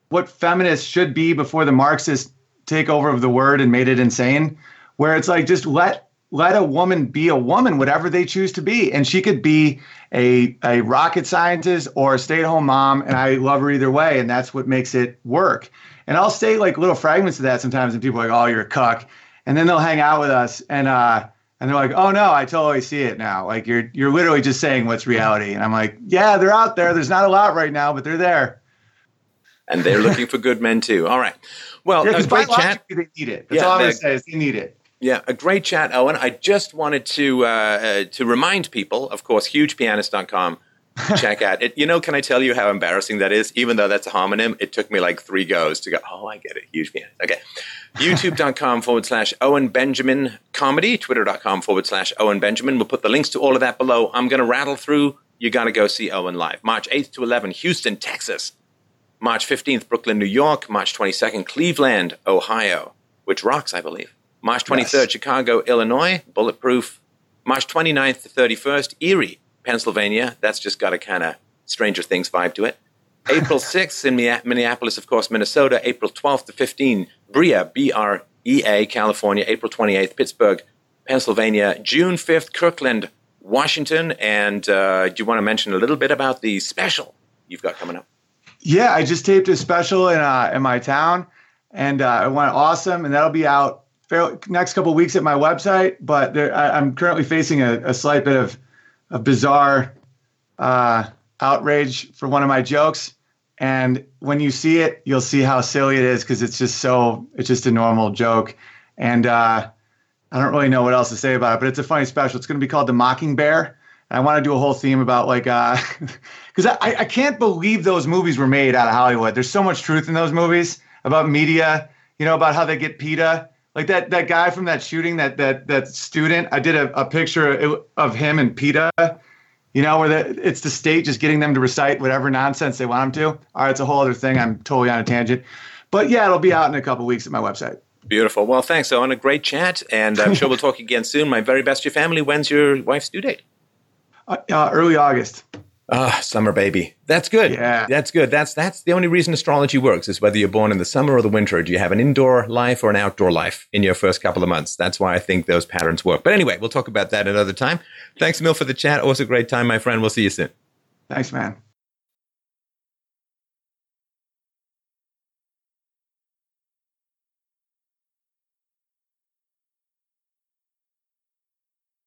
what feminists should be before the Marxist takeover of the word and made it insane. Where it's like just let let a woman be a woman, whatever they choose to be, and she could be a a rocket scientist or a stay at home mom, and I love her either way, and that's what makes it work. And I'll say like little fragments of that sometimes, and people are like, "Oh, you're a cuck," and then they'll hang out with us, and uh, and they're like, "Oh no, I totally see it now. Like you're you're literally just saying what's reality." And I'm like, "Yeah, they're out there. There's not a lot right now, but they're there." And they're looking for good men too. All right. Well, yeah, a great chat. They need it. That's yeah, all I'm gonna say is they need it. Yeah, a great chat, Owen. I just wanted to uh, uh, to remind people, of course, hugepianist.com check out. It, you know, can I tell you how embarrassing that is? Even though that's a homonym, it took me like three goes to go, oh, I get it. Huge fan. Okay. YouTube.com forward slash Owen Benjamin comedy, Twitter.com forward slash Owen Benjamin. We'll put the links to all of that below. I'm going to rattle through. You got to go see Owen live. March 8th to 11th, Houston, Texas. March 15th, Brooklyn, New York. March 22nd, Cleveland, Ohio, which rocks, I believe. March 23rd, yes. Chicago, Illinois, Bulletproof. March 29th to 31st, Erie, Pennsylvania. That's just got a kind of Stranger Things vibe to it. April 6th in Minneapolis, of course, Minnesota. April 12th to 15th, Brea, B R E A, California. April 28th, Pittsburgh, Pennsylvania. June 5th, Kirkland, Washington. And uh, do you want to mention a little bit about the special you've got coming up? Yeah, I just taped a special in uh, in my town, and uh, it went awesome. And that'll be out next couple weeks at my website. But there, I, am currently facing a, a slight bit of a bizarre uh, outrage for one of my jokes. And when you see it, you'll see how silly it is because it's just so, it's just a normal joke. And uh, I don't really know what else to say about it, but it's a funny special. It's going to be called The Mocking Bear. I want to do a whole theme about like, because uh, I, I can't believe those movies were made out of Hollywood. There's so much truth in those movies about media, you know, about how they get Peeta like that that guy from that shooting that that that student i did a, a picture of him and Peeta you know, where the, it's the state just getting them to recite whatever nonsense they want them to. All right, it's a whole other thing. I'm totally on a tangent. But yeah, it'll be out in a couple weeks at my website. Beautiful. Well, thanks, Owen. A great chat, and I'm sure we'll talk again soon. My very best to your family. When's your wife's due date? Uh, uh, early August. Ah, summer baby. That's good. Yeah. That's good. That's that's the only reason astrology works is whether you're born in the summer or the winter. Do you have an indoor life or an outdoor life in your first couple of months? That's why I think those patterns work. But anyway, we'll talk about that another time. Thanks, Mill, for the chat. Always a great time, my friend. We'll see you soon. Thanks, man.